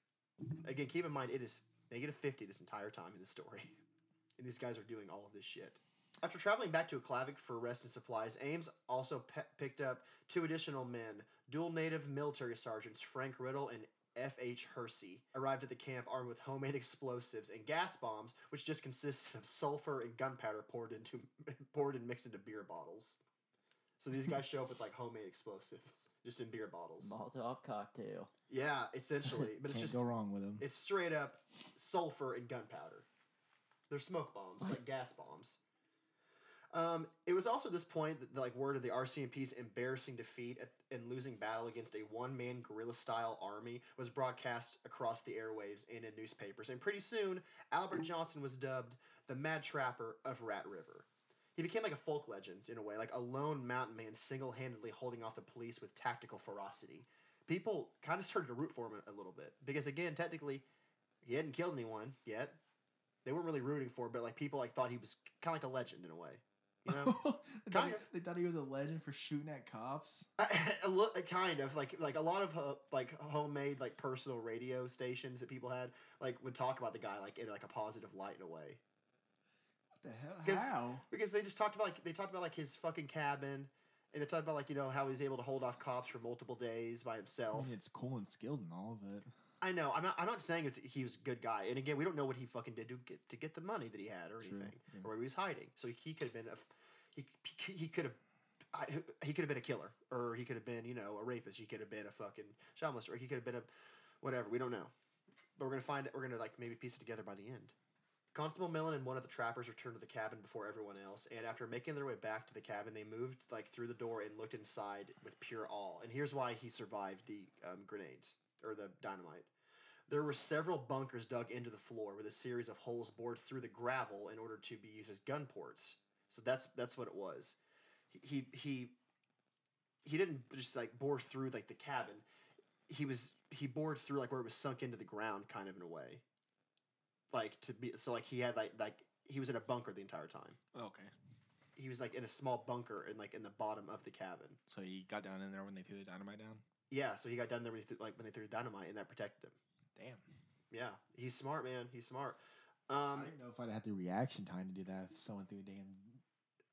Again, keep in mind it is negative fifty this entire time in the story, and these guys are doing all of this shit. After traveling back to Aklavik for rest and supplies, Ames also pe- picked up two additional men, dual native military sergeants Frank Riddell and F.H. Hersey, arrived at the camp armed with homemade explosives and gas bombs, which just consisted of sulfur and gunpowder poured into poured and mixed into beer bottles. So these guys show up with like homemade explosives, just in beer bottles. Molotov cocktail. Yeah, essentially, but it's Can't just go wrong with them. it's straight up sulfur and gunpowder. They're smoke bombs, like gas bombs. Um, it was also this point that like word of the RCMP's embarrassing defeat at, and losing battle against a one-man guerrilla-style army was broadcast across the airwaves and in newspapers. And pretty soon, Albert Johnson was dubbed the Mad Trapper of Rat River. He became like a folk legend in a way, like a lone mountain man single-handedly holding off the police with tactical ferocity. People kind of started to root for him a, little bit because, again, technically, he hadn't killed anyone yet. They weren't really rooting for, it, but like people like thought he was kind of like a legend in a way. You know, they, thought Kind he, of. they thought he was a legend for shooting at cops. kind of like like a lot of uh, like homemade like personal radio stations that people had like would talk about the guy like in like a positive light in a way What the hell? Because- How? because they just talked about like they talked about like his fucking cabin and they talked about like you know how he was able to hold off cops for multiple days by I himself. mean, it's cool and skilled and all of it. I know I'm not I'm not saying it's, he was a good guy and again we don't know what he fucking did to get to get the money that he had or True, anything yeah. or where he was hiding so he could have been a he he, could have. I, he could have been a killer, or he could have been, you know, a rapist. He could have been a fucking molester, or he could have been a whatever. We don't know, but we're gonna find it. We're gonna like maybe piece it together by the end. Constable Millen and one of the trappers returned to the cabin before everyone else, and after making their way back to the cabin, they moved like through the door and looked inside with pure awe. And here's why he survived the um, grenades or the dynamite. There were several bunkers dug into the floor with a series of holes bored through the gravel in order to be used as gun ports. So that's that's what it was. He he he, he didn't just like bore through like the cabin. He was he bored through like where it was sunk into the ground, kind of in a way. Like to be so like he had like like he was in a bunker the entire time. Okay. He was like in a small bunker in like in the bottom of the cabin. So he got down in there when they threw the dynamite down. Yeah, so he got down there when he th- like when they threw the dynamite and that protected him. Damn. Yeah, he's smart, man. He's smart. Um, I don't even know if I'd have the reaction time to do that. If someone threw a damn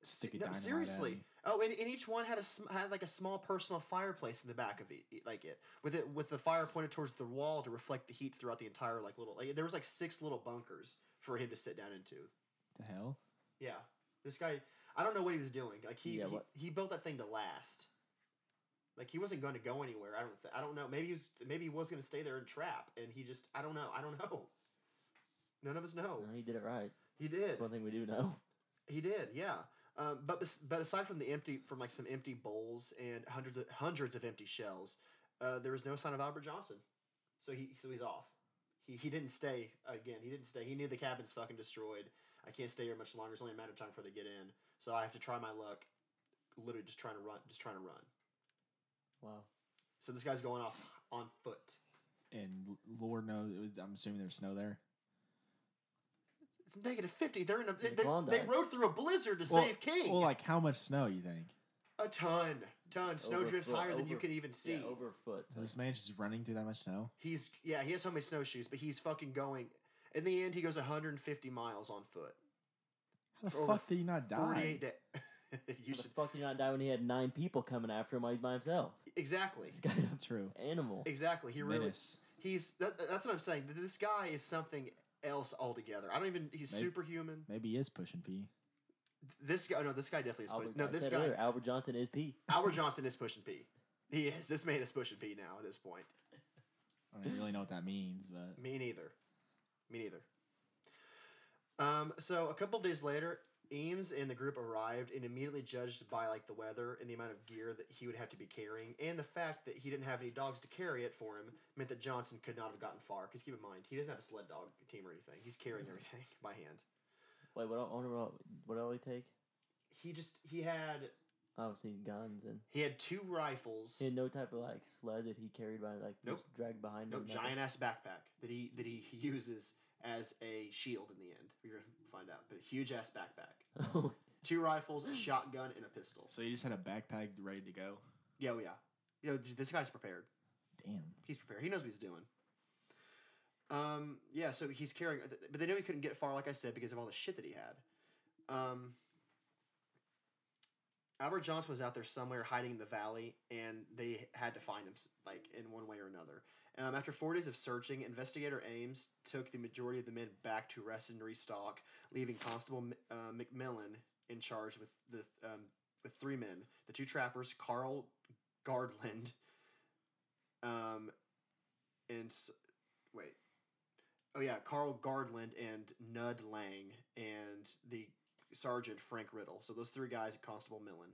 stick of no, dynamite. seriously. At me. Oh, and, and each one had a sm- had like a small personal fireplace in the back of it, like it with it with the fire pointed towards the wall to reflect the heat throughout the entire like little. Like, there was like six little bunkers for him to sit down into. The hell? Yeah, this guy. I don't know what he was doing. Like he Yeah, he, he built that thing to last. Like he wasn't going to go anywhere. I don't. Th- I don't know. Maybe he was. Maybe he was going to stay there and trap, and he just. I don't know. I don't know. None of us know. No, he did it right. He did. That's one thing we do know. He did, yeah. Um, but but aside from the empty, from like some empty bowls and hundreds of, hundreds of empty shells, uh, there was no sign of Albert Johnson. So he so he's off. He he didn't stay again. He didn't stay. He knew the cabin's fucking destroyed. I can't stay here much longer. It's only a matter of time before they get in. So I have to try my luck. Literally just trying to run. Just trying to run. Wow. So this guy's going off on foot. And Lord knows, I'm assuming there's snow there. It's negative fifty. They're in a. They, they, they rode through a blizzard to Well- save King. Well, like how much snow you think? a ton, ton. Snow drifts foot- higher than you can even see. Yeah, over a foot. So this man's just running through that much snow. He's yeah, he has homemade snowshoes, but he's fucking going. In the end, he goes 150 miles on foot. How the Over fuck did he not die? 48 days. you How should fuck did not die when he had nine people coming after him while he's by himself? exactly, This guy's not True. animal. exactly. He really Menace. he's that, that's what I'm saying. This guy is something else altogether. I don't even. He's Maybe- superhuman. Maybe he is pushing P. This guy, no, this guy definitely is. Albert, Pushing, no, this guy, earlier, Albert Johnson is P. Albert Johnson is pushing P. He is. This man is pushing P now at this point. I don't really know what that means, but Me neither. Me neither. Um, so a couple of days later, Eames and the group arrived and immediately judged by like the weather and the amount of gear that he would have to be carrying, and the fact that he didn't have any dogs to carry it for him meant that Johnson could not have gotten far. Because keep in mind, he doesn't have a sled dog team or anything; he's carrying mm-hmm. everything by hand. Wait, what? What? What? What he take? He just he had Obviously guns and he had two rifles, he had no type of like sled that he carried by like Nope. dragged behind no him. nothing? giant ass backpack that he that he uses as a shield in the end. We're gonna find out, but huge ass backpack. Two rifles, a shotgun, and a pistol. so he just had a backpack ready to go. Yeah, oh yeah. You know, this guy's prepared. Damn. He's prepared. He knows what he's doing. Um, yeah, so he's carrying, but they knew he couldn't get far, like I said, because of all the shit that he had. Um, Albert Johnson was out there somewhere hiding in the valley, and they had to find him, like in one way or another. Um, after four days of searching, investigator Ames took the majority of the men back to rest and restock, leaving Constable uh, McMillan in charge with the um, with three men: the two trappers, Carl Gardlund, um, and wait, oh yeah, Carl Gardlund and Knut Lang, and the Sergeant Frank Riddell. So those three guys, Constable Millen.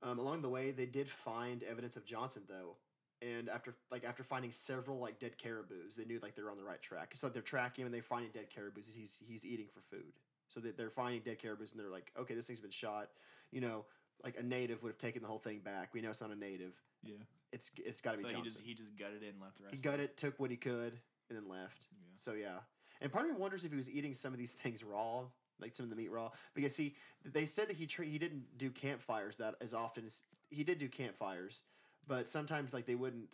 Um, along the way, they did find evidence of Johnson though, and after like after finding several like dead caribous, they knew like they were on the right track. So they're tracking him and they're finding dead caribous. He's he's eating for food. So they, they're finding dead caribous and they're like, okay, this thing's been shot. You know, like a native would have taken the whole thing back. We know it's not a native. Yeah. It's it's got to be So he just he just gutted it and left the rest. He gutted took what he could, and then left. Yeah. So yeah, and part of me wonders if he was eating some of these things raw, like some of the meat raw, because he they said that he tra- he didn't do campfires that as often as he did do campfires, but sometimes like they wouldn't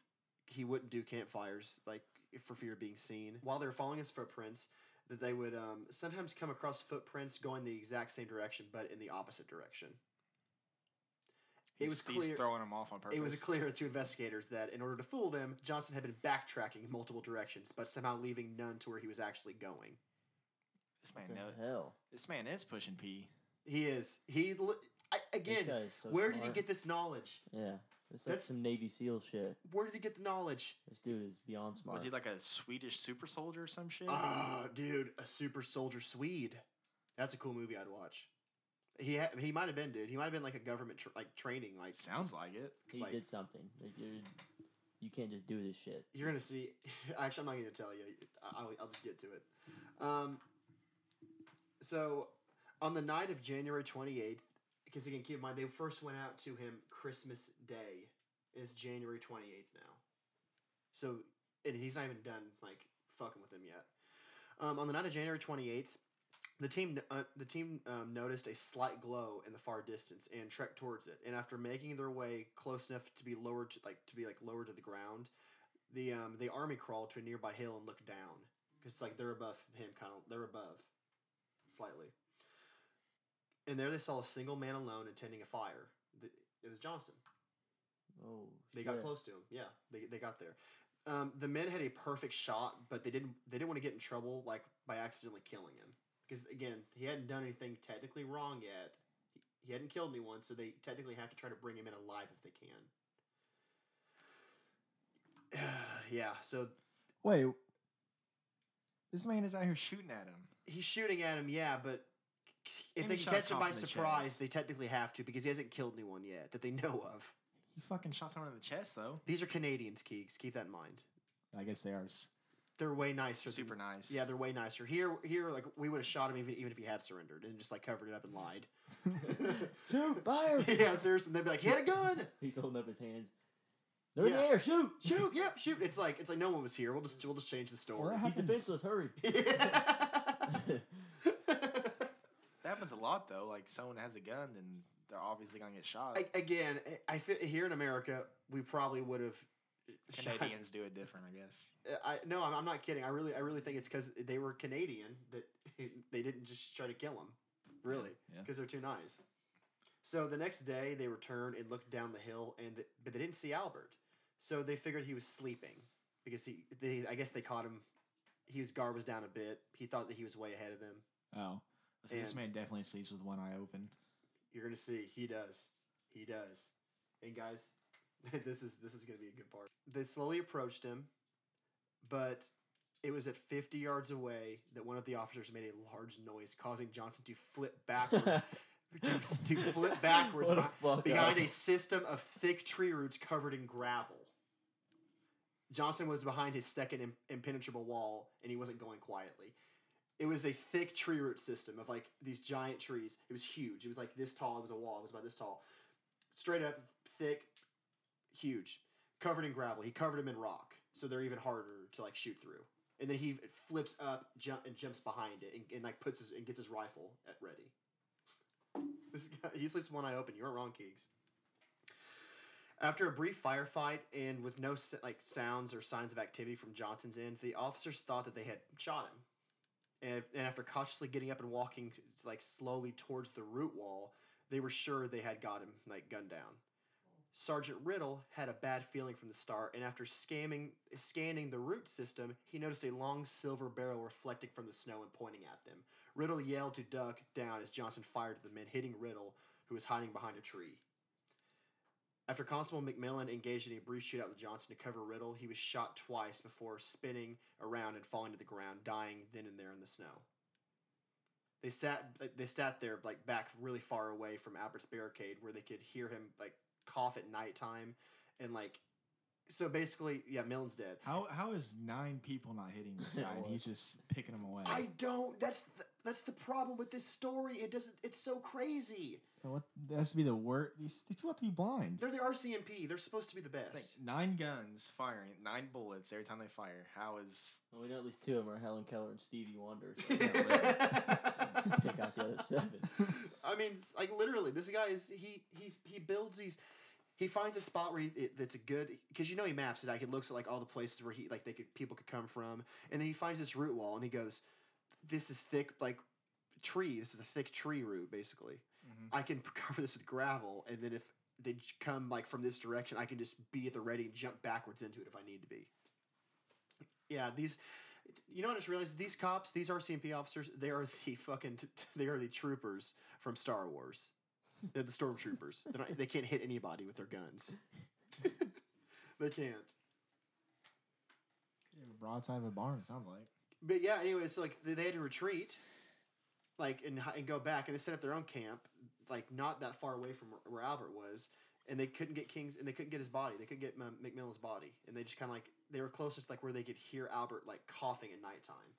he wouldn't do campfires like for fear of being seen while they were following his footprints. That they would um, sometimes come across footprints going the exact same direction, but in the opposite direction. It He's, was he's clear- throwing them off on purpose. It was clear to investigators that in order to fool them, Johnson had been backtracking multiple directions, but somehow leaving none to where he was actually going. This man, What know, the hell? this man is pushing P. He is. He li- I, again. so where did he get this knowledge? Yeah, it's like That's- some Navy SEAL shit. Where did he get the knowledge? This dude is beyond smart. Was he like a Swedish super soldier or some shit? Ah, dude, a super soldier Swede. That's a cool movie I'd watch. He ha- he might have been, dude. He might have been like a government tr- like training, like Sounds just- like it. he like- did something. Like, you're, you can't just do this shit. You're gonna see. Actually, I'm not gonna tell you. I- I'll, I'll just get to it. Um, so, on the night of January 28th, because again, keep in mind they first went out to him Christmas Day. It's January 28th now. So, and he's not even done like fucking with him yet. Um, on the night of January 28th, the team uh, the team um, noticed a slight glow in the far distance and trekked towards it. And after making their way close enough to be lowered to like to be like lowered to the ground, the um, the army crawled to a nearby hill and looked down because like they're above him, kind of they're above slightly. And there they saw a single man alone attending a fire. It was Johnson. Oh, They shit. got close to him. Yeah, they, they got there. Um, the men had a perfect shot, but they didn't they didn't want to get in trouble like by accidentally killing him because again he hadn't done anything technically wrong yet. He, he hadn't killed anyone, so they technically have to try to bring him in alive if they can. yeah, so Wait. This man is out here shooting at him. he's shooting at him. Yeah, but if they can catch him by the surprise, chest. they technically have to because he hasn't killed anyone yet that they know of. He fucking shot someone in the chest though. These are Canadians, Keeks. Keep that in mind. I guess they are s- They're way nicer. super than, nice. Yeah, they're way nicer. Here, here, like we would have shot him even, even if he had surrendered and just like covered it up and lied. Shoot! Fire! yeah, seriously. They'd be like, he had a gun. He's holding up his hands. They're in Yeah. the air. Shoot! Shoot, yep, shoot. It's like it's like no one was here. We'll just we'll just change the Well, story. that He's happens- defenseless. Hurry! Happens a lot though. Like someone has a gun, then they're obviously gonna get shot. I, again, I feel here in America, we probably would have. shot- Canadians do it different, I guess. I no, I'm, I'm not kidding. I really, I really think it's because they were Canadian that they didn't just try to kill him, really, Yeah. because they're too nice. So the next day, they returned and looked down the hill, and th- but they didn't see Albert. So they figured he was sleeping because he, they, I guess they caught him. His guard was down a bit. He thought that he was way ahead of them. Oh, this And- man definitely sleeps with one eye open. You're gonna see. He does. He does. And guys, this is this is gonna be a good part. They slowly approached him, but it was at 50 yards away that one of the officers made a large noise, causing Johnson to flip backwards. to, to flip backwards What a fuck behind up. a system of thick tree roots covered in gravel. Johnson was behind his second impenetrable wall, and he wasn't going quietly. It was a thick tree root system of like these giant trees. It was huge. It was like this tall. It was a wall. It was about this tall. Straight up, thick, huge, covered in gravel. He covered them in rock, so they're even harder to like shoot through. And then he flips up, jump, and jumps behind it, and, and like puts his and gets his rifle at ready. This guy, he sleeps one eye open. You weren't wrong, Keegs. After a brief firefight and with no like sounds or signs of activity from Johnson's end, the officers thought that they had shot him. And, and after cautiously getting up and walking like slowly towards the root wall, they were sure they had got him like gunned down. Sergeant Riddell had a bad feeling from the start, and after scamming, scanning the root system, he noticed a long silver barrel reflecting from the snow and pointing at them. Riddell yelled to duck down as Johnson fired at the men, hitting Riddell, who was hiding behind a tree. After Constable McMillan engaged in a brief shootout with Johnson to cover Riddell, he was shot twice before spinning around and falling to the ground, dying then and there in the snow. they sat they sat there like back really far away from Albert's barricade where they could hear him like cough at nighttime and like so basically yeah Millen's dead. How how is nine people not hitting this guy and he's just picking them away? I don't that's the, that's the problem with this story. It doesn't it's so crazy. What that has to be the worst. These, these people have to be blind. They're the RCMP. They're supposed to be the best. It's like nine guns firing, nine bullets every time they fire. How is Well, we know at least two of them are Helen Keller and Stevie Wonder. So we can't pick out the other seven. I mean, like literally, this guy is he he he builds these. He finds a spot where he, it, that's a good because you know he maps it. Like He looks at like all the places where he like they could people could come from, and then he finds this root wall and he goes, "This is thick like tree. This is a thick tree root basically. Mhm. I can cover this with gravel, and then if they come like from this direction, I can just be at the ready and jump backwards into it if I need to be. Yeah, these. You know what I just realized? These cops, these RCMP officers, they are the fucking, they are the troopers from Star Wars. They're the stormtroopers. They're not, they can't hit anybody with their guns. they can't. Broadside of a barn. It sounds like. But yeah, anyway, so like they they had to retreat, like and, and go back, and they set up their own camp, like not that far away from where, Albert was, and they couldn't get King's, and they couldn't get his body. They couldn't get McMillan's body, and they just kind of like they were closest to like where they could hear Albert like coughing at nighttime.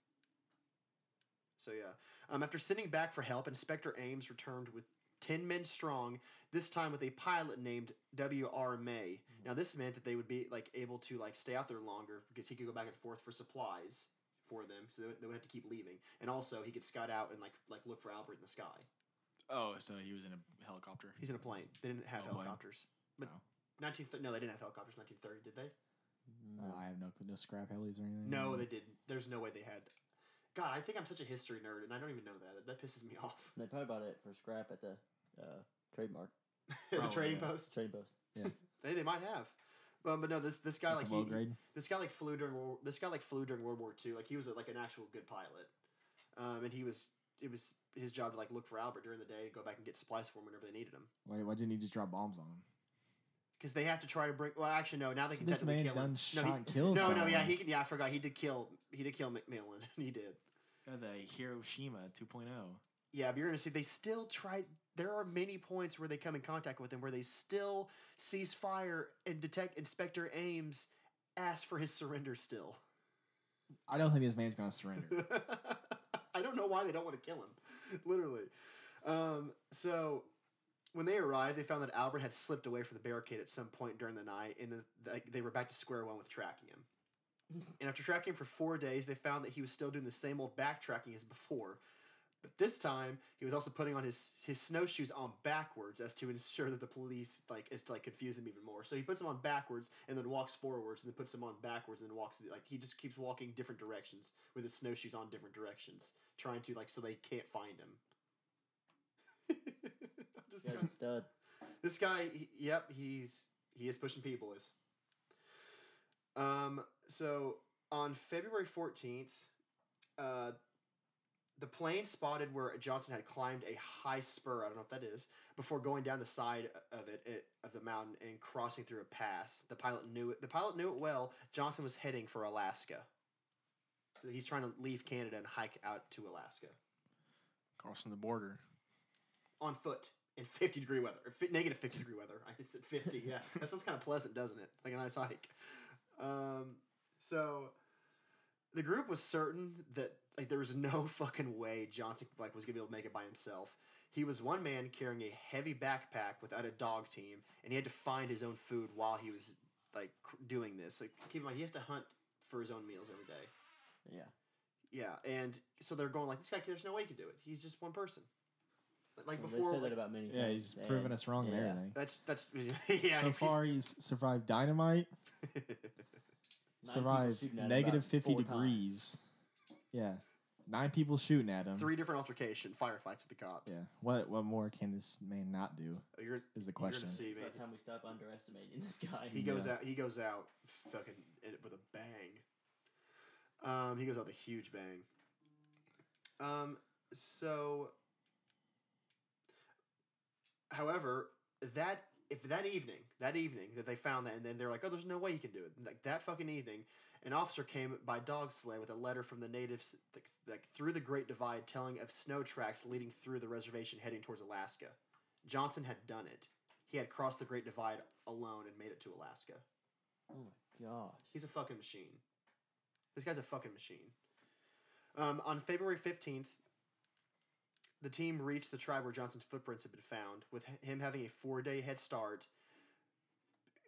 So yeah, um, after sending back for help, Inspector Ames returned with ten men strong. This time with a pilot named W. R. May. Now this meant that they would be like able to like stay out there longer because he could go back and forth for supplies for them, so they would have to keep leaving. And also he could scout out and like like look for Albert in the sky. Oh, so he was in a helicopter. He's in a plane. They didn't have Oh, plane. helicopters. But Oh. nineteen no, they didn't have helicopters. in Nineteen thirty, did they? Uh, I have no no scrap helis or anything. No, they didn't. There's no way they had. God, I think I'm such a history nerd, and I don't even know that. That pisses me off. They probably bought it for scrap at the uh, trademark the Probably, trading yeah. post. trading post. Yeah. They, they might have. Um, but no, this this guy That's like a low he, grade. this guy like flew during World, this guy like flew during World War II. Like he was a, like an actual good pilot, um, and he was it was his job to like look for Albert during the day, go back and get supplies for him whenever they needed him. Why, why didn't he just drop bombs on him? Because they have to try to bring. Well, actually, no. Now they So can this technically man kill him. done No, shot he, and killed no, no, yeah, he can. Yeah, I forgot. He did kill. He did kill McMillan. he did. Yeah, the Hiroshima oh. 2.0. Yeah, but you're gonna see they still try. There are many points where they come in contact with him where they still cease fire and detect Inspector Ames ask for his surrender still. I don't think this man's gonna surrender. I don't know why they don't want to kill him. Literally. Um, so when they arrived, they found that Albert had slipped away from the barricade at some point during the night, and then they were back to square one with tracking him. and after tracking him for four days, they found that he was still doing the same old backtracking as before. But this time, he was also putting on his, his snowshoes on backwards as to ensure that the police like is to like confuse them even more. So he puts them on backwards and then walks forwards and then puts them on backwards and then walks like he just keeps walking different directions with his snowshoes on different directions, trying to like so they can't find him. Just Yeah, gonna- the stud. this guy, he, yep, he's he is pushing people. Is um. So on February fourteenth, uh, the plane spotted where Johnson had climbed a high spur. I don't know what that is. Before going down the side of it, it of the mountain and crossing through a pass, the pilot knew it. The pilot knew it well. Johnson was heading for Alaska. So he's trying to leave Canada and hike out to Alaska Crossing the border. on foot in 50 degree weather, negative 50 degree weather. I said 50. Yeah, that sounds kind of pleasant, doesn't it? Like a nice hike. Um, so the group was certain that like there was no fucking way Johnson like was gonna be able to make it by himself. He was one man carrying a heavy backpack without a dog team, and he had to find his own food while he was like doing this. Like keep in mind, he has to hunt for his own meals every day. Yeah. Yeah, and so they're going like this guy. There's no way he can do it. He's just one person. Like Well, before, they said like, that about many yeah, things. he's proven us wrong and yeah. everything. That's that's yeah. so if he's- far, he's survived dynamite, survived fifty at him negative about fifty four times. degrees. Yeah, nine people shooting at him. three different altercation firefights with the cops. Yeah, what what more can this man not do? Oh, you're, Is the you're question. see, It's man. about time we stop underestimating this guy. He goes out. He goes out, fucking with a bang. Um, he goes out with a huge bang. Um, so, however, that if that evening, that evening that they found that, and then they're like, oh, there's no way you can do it. Like that fucking evening, an officer came by dog sled with a letter from the natives, like, like through the Great Divide, telling of snow tracks leading through the reservation heading towards Alaska. Johnson had done it. He had crossed the Great Divide alone and made it to Alaska. Oh my gosh. He's a fucking machine. This guy's a fucking machine. Um, on February 15th, the team reached the tribe where Johnson's footprints had been found, with him having a four day head start.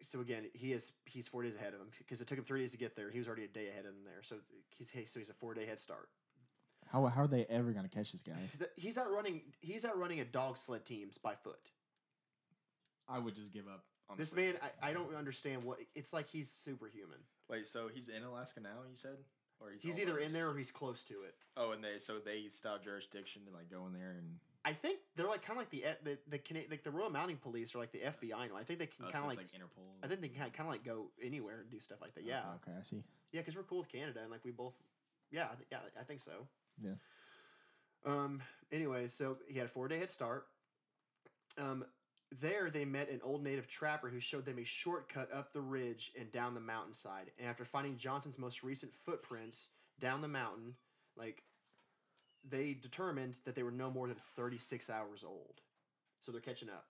So again, he is he's four days ahead of him because it took him three days to get there. He was already a day ahead of him there, so he's hey, so he's a four day head start. How, how are they ever going to catch this guy? He's out running. He's out running a dog sled teams by foot. I would just give up. This man, I, I don't understand what it's like. He's superhuman. Wait, so he's in Alaska now? You said, or he's, He's either in there or he's close to it. Oh, and they so they stop jurisdiction to like go in there and I think they're like kind of like the F- the the, Cana- like the Royal Mounting Police or like the FBI. Now. I think they can oh, kind of it's like, like, Interpol. I think they can kind of like go anywhere and do stuff like that. Yeah, Okay, I see. yeah, because we're cool with Canada and like we both. Yeah, I yeah, I think so. Yeah. Um. Anyway, so he had a four day head start. Um. There, they met an old native trapper who showed them a shortcut up the ridge and down the mountainside. And after finding Johnson's most recent footprints down the mountain, like they determined that they were no more than 36 hours old. So they're catching up.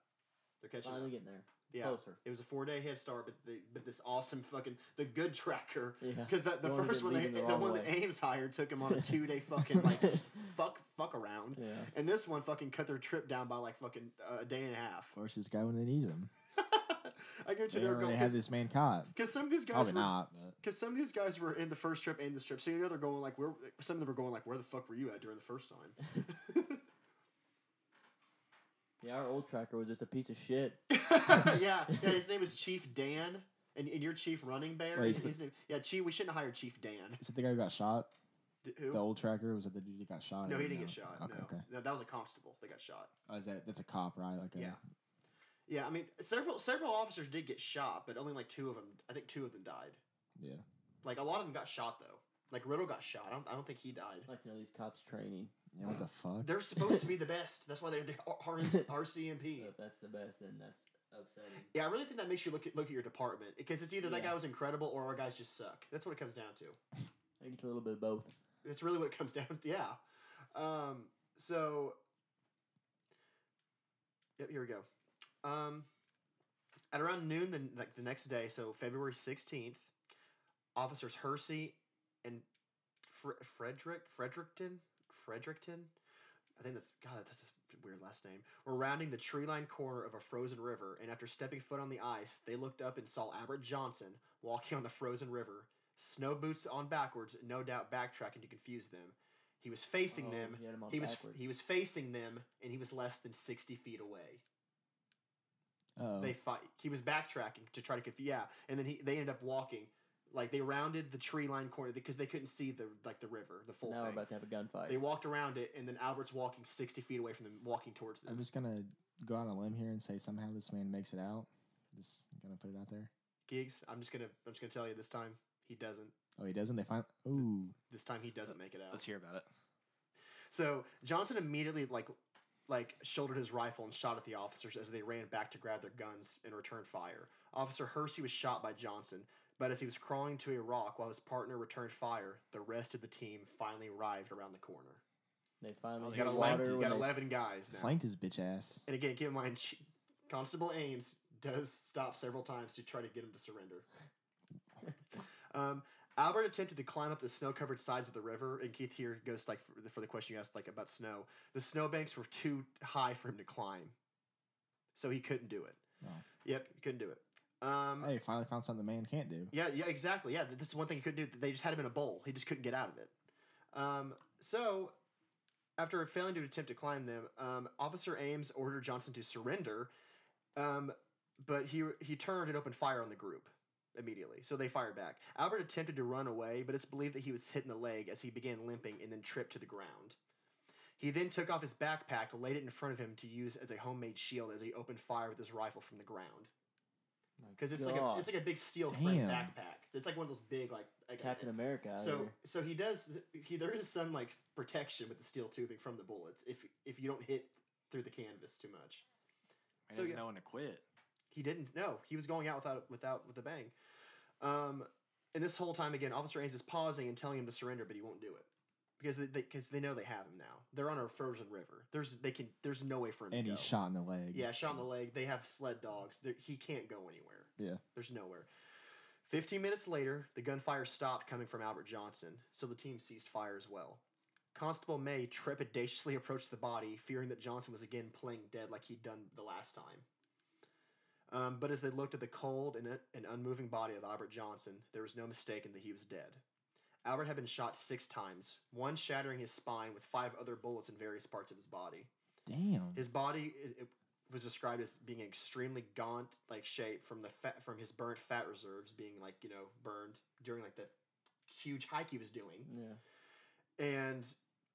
They're catching Finally up. getting there. Yeah. Closer. It was a four day head start, but the, but this awesome fucking the good tracker Yeah. because the, the first one they, the, the one way. that Ames hired took him on a two day fucking like just fuck fuck around, Yeah. and this one fucking cut their trip down by like fucking uh, a day and a half. This guy when they need him. I guarantee They they're already going had this man caught. because some of these guys Probably were not, because some of these guys were in the first trip and this trip, so you know they're going like where some of them are going like where the fuck were you at during the first time? Yeah, our old tracker was just a piece of shit. yeah, yeah. His name is Chief Dan, and, and you're Chief Running Bear. Wait, and is his name, yeah, Chief. We shouldn't hire Chief Dan. is it the guy who got shot? D- Who? The old tracker was it the dude who got shot? no, he didn't get shot. Okay, no. okay. no, that was a constable that got shot. Oh, is that that's a cop, right? Like a, Yeah. Yeah, I mean, several several officers did get shot, but only like two of them. I think two of them died. yeah. Like a lot of them got shot though. Like Riddell got shot. I don't. I don't think he died. I'd like to know these cops training. Yeah, what the fuck? They're supposed to be the best. That's why they're the RCMP. If that's the best, then that's upsetting. Yeah, I really think that makes you look at look at your department because it's either that Yeah. guy was incredible or our guys just suck. That's what it comes down to. I think it's a little bit of both. That's really what it comes down to. Yeah. Um, so, yep, here we go. Um, at around noon, the, like the next day, so February 16th, officers Hersey and Fre- Frederick, Fredericton, Fredericton, I think that's, God, that's a weird last name, were rounding the tree lined corner of a frozen river, and after stepping foot on the ice, they looked up and saw Albert Johnson walking on the frozen river, snow boots on backwards, no doubt backtracking to confuse them. He was facing Oh, them. he had 'em on He was backwards. he was facing them, and he was less than sixty feet away. Oh, They fight. He was backtracking to try to confuse. Yeah, and then he they ended up walking. Like they rounded the tree line corner because they couldn't see the like the river, the full now we're about to have a gunfight. They walked around it, and then Albert's walking sixty feet away from them, walking towards them. I'm just gonna go on a limb here and say somehow this man makes it out. Just gonna put it out there. Gigs. I'm just gonna I'm just gonna tell you this time he doesn't. Oh, he doesn't. They find. Ooh, This time he doesn't make it out. Let's hear about it. So Johnson immediately like like shouldered his rifle and shot at the officers as they ran back to grab their guns and return fire. Officer Hersey was shot by Johnson, but as he was crawling to a rock while his partner returned fire, the rest of the team finally arrived around the corner. they finally You hit got He water. eleven, got eleven guys now. flanked his bitch ass. And again, keep in mind, Ch- Constable Ames does stop several times to try to get him to surrender. um, Albert attempted to climb up the snow-covered sides of the river, and Keith here goes like for the, for the question you asked, like about snow. The snowbanks were too high for him to climb, so he couldn't do it. Oh. Yep, he couldn't do it. Um, Hey, finally found something the man can't do. yeah, yeah, exactly. Yeah, this is one thing he couldn't do. They just had him in a bowl. He just couldn't get out of it. Um, so, after failing to attempt to climb them, um, Officer Ames ordered Johnson to surrender, um, but he he turned and opened fire on the group immediately. So they fired back. Albert attempted to run away, but it's believed that he was hit in the leg as he began limping and then tripped to the ground. He then took off his backpack, laid it in front of him to use as a homemade shield as he opened fire with his rifle from the ground because it's like a it's like a big steel frame Damn. backpack. It's like one of those big like, like Captain America. So here. so he does he there is some like protection with the steel tubing from the bullets if if you don't hit through the canvas too much. Man So, doesn't yeah. know when to quit. He didn't. No, he was going out without without with a bang. Um, and this whole time again, Officer Ames is pausing and telling him to surrender, but he won't do it because they because they, know they have him now. They're on a frozen river. There's they can. There's no way for him And to he's shot in the leg. Yeah, shot in the leg. They have sled dogs. They're, he can't go anywhere. Yeah. There's nowhere. 15 minutes later, the gunfire stopped coming from Albert Johnson, so the team ceased fire as well. Constable May trepidatiously approached the body, fearing that Johnson was again playing dead like he'd done the last time. Um, but as they looked at the cold and, and unmoving body of Albert Johnson, there was no mistaking that he was dead. Albert had been shot six times, one shattering his spine with five other bullets in various parts of his body. Damn. His body it, it was described as being extremely gaunt, like shape from the fat from his burnt fat reserves being like you know burned during like the huge hike he was doing, Yeah. and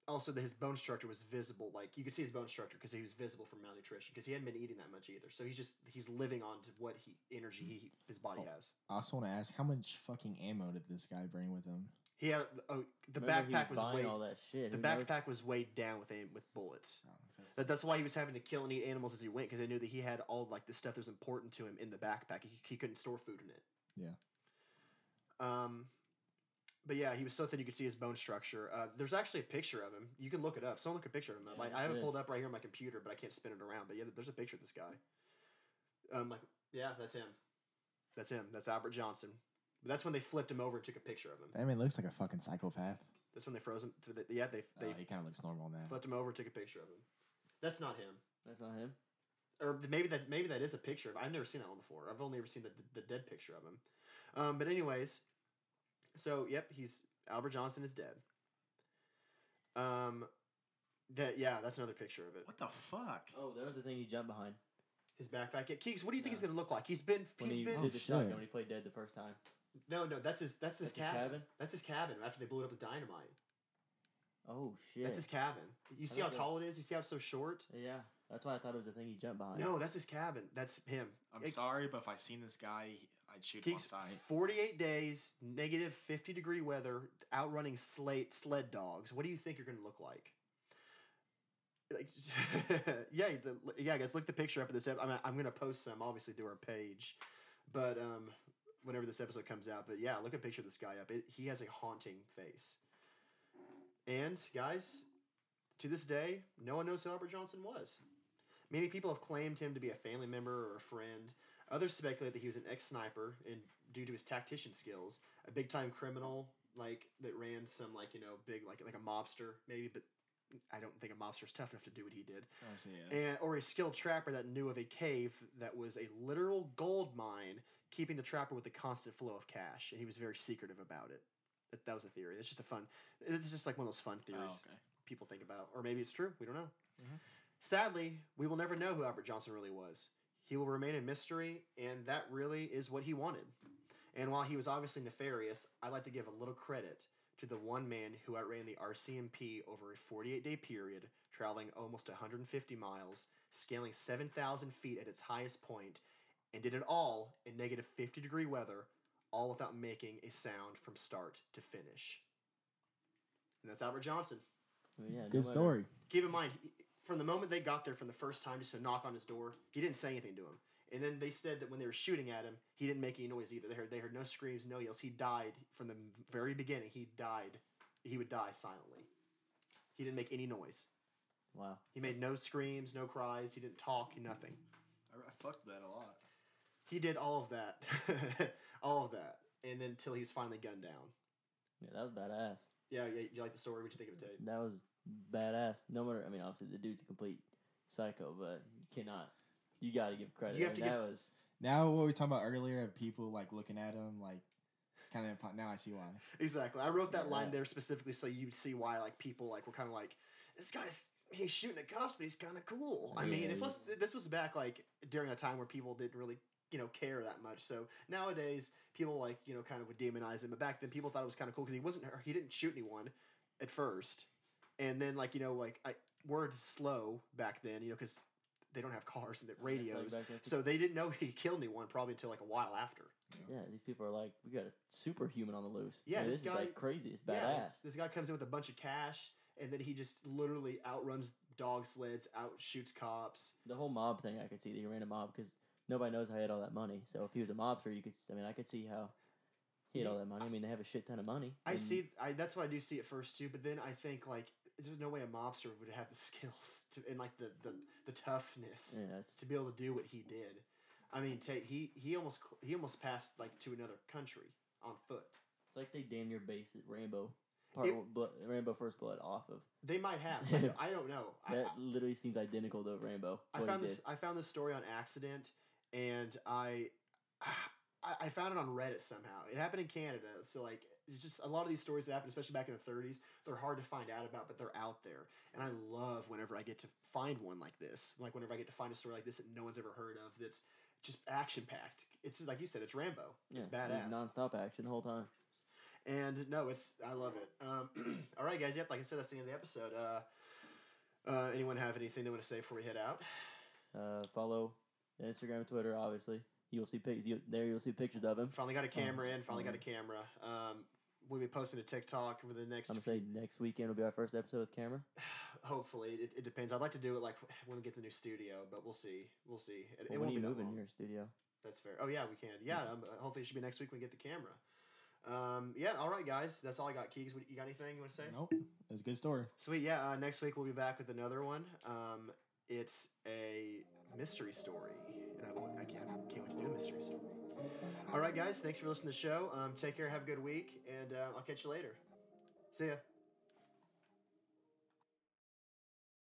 also that his bone structure was visible. Like you could see his bone structure because he was visible from malnutrition because he hadn't been eating that much either. So he's just he's living on to what he energy he his body Oh. has. I also want to ask, how much fucking ammo did this guy bring with him? He had oh the Remember, backpack was, buying weighed all that shit. the Who knows? backpack was weighed down with aim, with bullets. Oh, that's- That, that's why he was having to kill and eat animals as he went because they knew that he had all like the stuff that was important to him in the backpack. He, he couldn't store food in it. Yeah. Um, but yeah, he was so thin you could see his bone structure. Uh, there's actually a picture of him. You can look it up. Someone look a picture of him. Yeah, I, I have it pulled up right here on my computer, but I can't spin it around. But yeah, there's a picture of this guy. Um, like yeah, that's him. That's him. That's Albert Johnson. But that's when they flipped him over and took a picture of him. That man looks like a fucking psychopath. That's when they froze him. To the, yeah, they they Uh, he kind of looks normal now. flipped him over, and took a picture of him. That's not him. That's not him. or maybe that maybe that is a picture of. I've never seen that one before. I've only ever seen the, the, the dead picture of him. Um, but anyways, so yep, he's Albert Johnson is dead. Um, that yeah, that's another picture of it. What the fuck? Oh, that was the thing he jumped behind His backpack. Yeah, Keeks, what do you think Yeah. he's gonna look like? He's been when he's he been did the shit. shotgun when he played dead the first time. No no that's his that's his That's his cabin. cabin? That's his cabin after they blew it up with dynamite. Oh shit. That's his cabin. You see how tall it is? You see how it's so short? yeah, that's why I thought it was the thing he jumped behind. No, that's his cabin. That's him. I'm It- sorry, but if I seen this guy, I'd shoot him on Keeks, sight. 48 days, negative 50 degree weather, outrunning slate sled dogs. What do you think you're going to look like? Like, yeah, the, yeah, guys, look the picture up of this. ep- I'm, I'm going to post some, obviously, to our page, but um, whenever this episode comes out. But yeah, look a picture of this guy up. It, he has a haunting face. And guys, to this day, no one knows who Albert Johnson was. Many people have claimed him to be a family member or a friend. Others speculate that he was an ex sniper and due to his tactician skills, a big time criminal like that ran some like you know big like like a mobster maybe, but I don't think a mobster's tough enough to do what he did. Yeah. And or a skilled trapper that knew of a cave that was a literal gold mine, keeping the trapper with a constant flow of cash, and he was very secretive about it. That, that was a theory. It's just a fun. It's just like one of those fun Oh, theories okay. people think about, or maybe it's true. We don't know. Mhm. Sadly, we will never know who Albert Johnson really was. He will remain a mystery, and that really is what he wanted. And while he was obviously nefarious, I'd like to give a little credit to the one man who outran the RCMP over a 48 day period, traveling almost 150 miles, scaling 7,000 feet at its highest point, and did it all in negative 50 degree weather, all without making a sound from start to finish. And that's Albert Johnson I yeah, Good matter- story. keep in mind from the moment they got there from the first time just to knock on his door he didn't say anything to him and then they said that when they were shooting at him he didn't make any noise either they heard they heard no screams no yells he died from the very beginning he died he would die silently he didn't make any noise Wow. he made no screams no cries he didn't talk nothing I, I fucked that a lot. he did all of that all of that and then until he was finally gunned down Yeah, that was badass. yeah, yeah you like the story what you think of it Tate? That was badass. No matter, I mean, obviously the dude's a complete psycho, but you cannot. You got to give credit. You have and to that give- was Now, what we were talking about earlier of people like looking at him, like kind of. Now I see why. Exactly. I wrote that line there specifically so you'd see why like people like were kind of like this guy's he's shooting at cops, but he's kind of cool. I mean, Yeah, it was this was back like during a time where people didn't really you know care that much. So nowadays people like you know kind of would demonize him, but back then people thought it was kind of cool because he wasn't he didn't shoot anyone at first, and then like you know like I word slow back then you know because they don't have cars and the I like radios. back So they didn't know he killed anyone probably until like a while after. yeah, these people are like, we got a superhuman on the loose. Yeah, I mean, this this, guy- is like crazy. It's Yeah, badass. this guy comes in with a bunch of cash, and then he just literally outruns dog sleds, outshoots cops. The whole mob thing, I could see that he ran a mob because nobody knows how he had all that money. So if he was a mobster, you could. I mean, I could see how he had all that money. I mean, they have a shit ton of money. I see. I that's what I do see at first too. But then I think like there's no way a mobster would have the skills to and like the the, the toughness Yeah, to be able to do what he did. I mean, take he he almost he almost passed like to another country on foot. it's like they damn near based it Rambo, part It- blood, Rambo First Blood off of. They might have. I don't know. I, That literally seems identical to Rambo. I found this. did. I found this story on accident, and I, I, I found it on Reddit somehow. It happened in Canada, so like it's just a lot of these stories that happen, especially back in the '30s. They're hard to find out about, but they're out there, and I love whenever I get to find one like this. Like whenever I get to find a story like this that no one's ever heard of. That's just action packed. It's just, like you said, it's Rambo. It's Yeah, it was badass. Non-stop action the whole time. And no, it's I love it. Um, all right, guys. Yep, like I said, that's the end of the episode. Uh, uh, anyone have anything they want to say before we head out? Uh, follow Instagram and Twitter, obviously. You'll see pics. You, there, you'll see pictures of him. Finally got a camera in. Finally got a camera. Um, we'll be posting a TikTok over the next. I'm gonna say next weekend will be our first episode with camera. Hopefully, it, it depends. I'd like to do it like when we get the new studio, but we'll see. We'll see. It, it when won't are you be moving long. your studio? That's fair. Oh yeah, we can. Yeah. Um, uh, hopefully, it should be next week when we get the camera. Um, yeah. All right, guys. That's all I got. Keys, you got anything you want to say? Nope. It was a good story. Sweet. Yeah. Uh, next week we'll be back with another one. Um, it's a mystery story, and I, I can't, can't wait to do a mystery story. All right, guys. Thanks for listening to the show. Um, take care. Have a good week, and uh, I'll catch you later. See ya.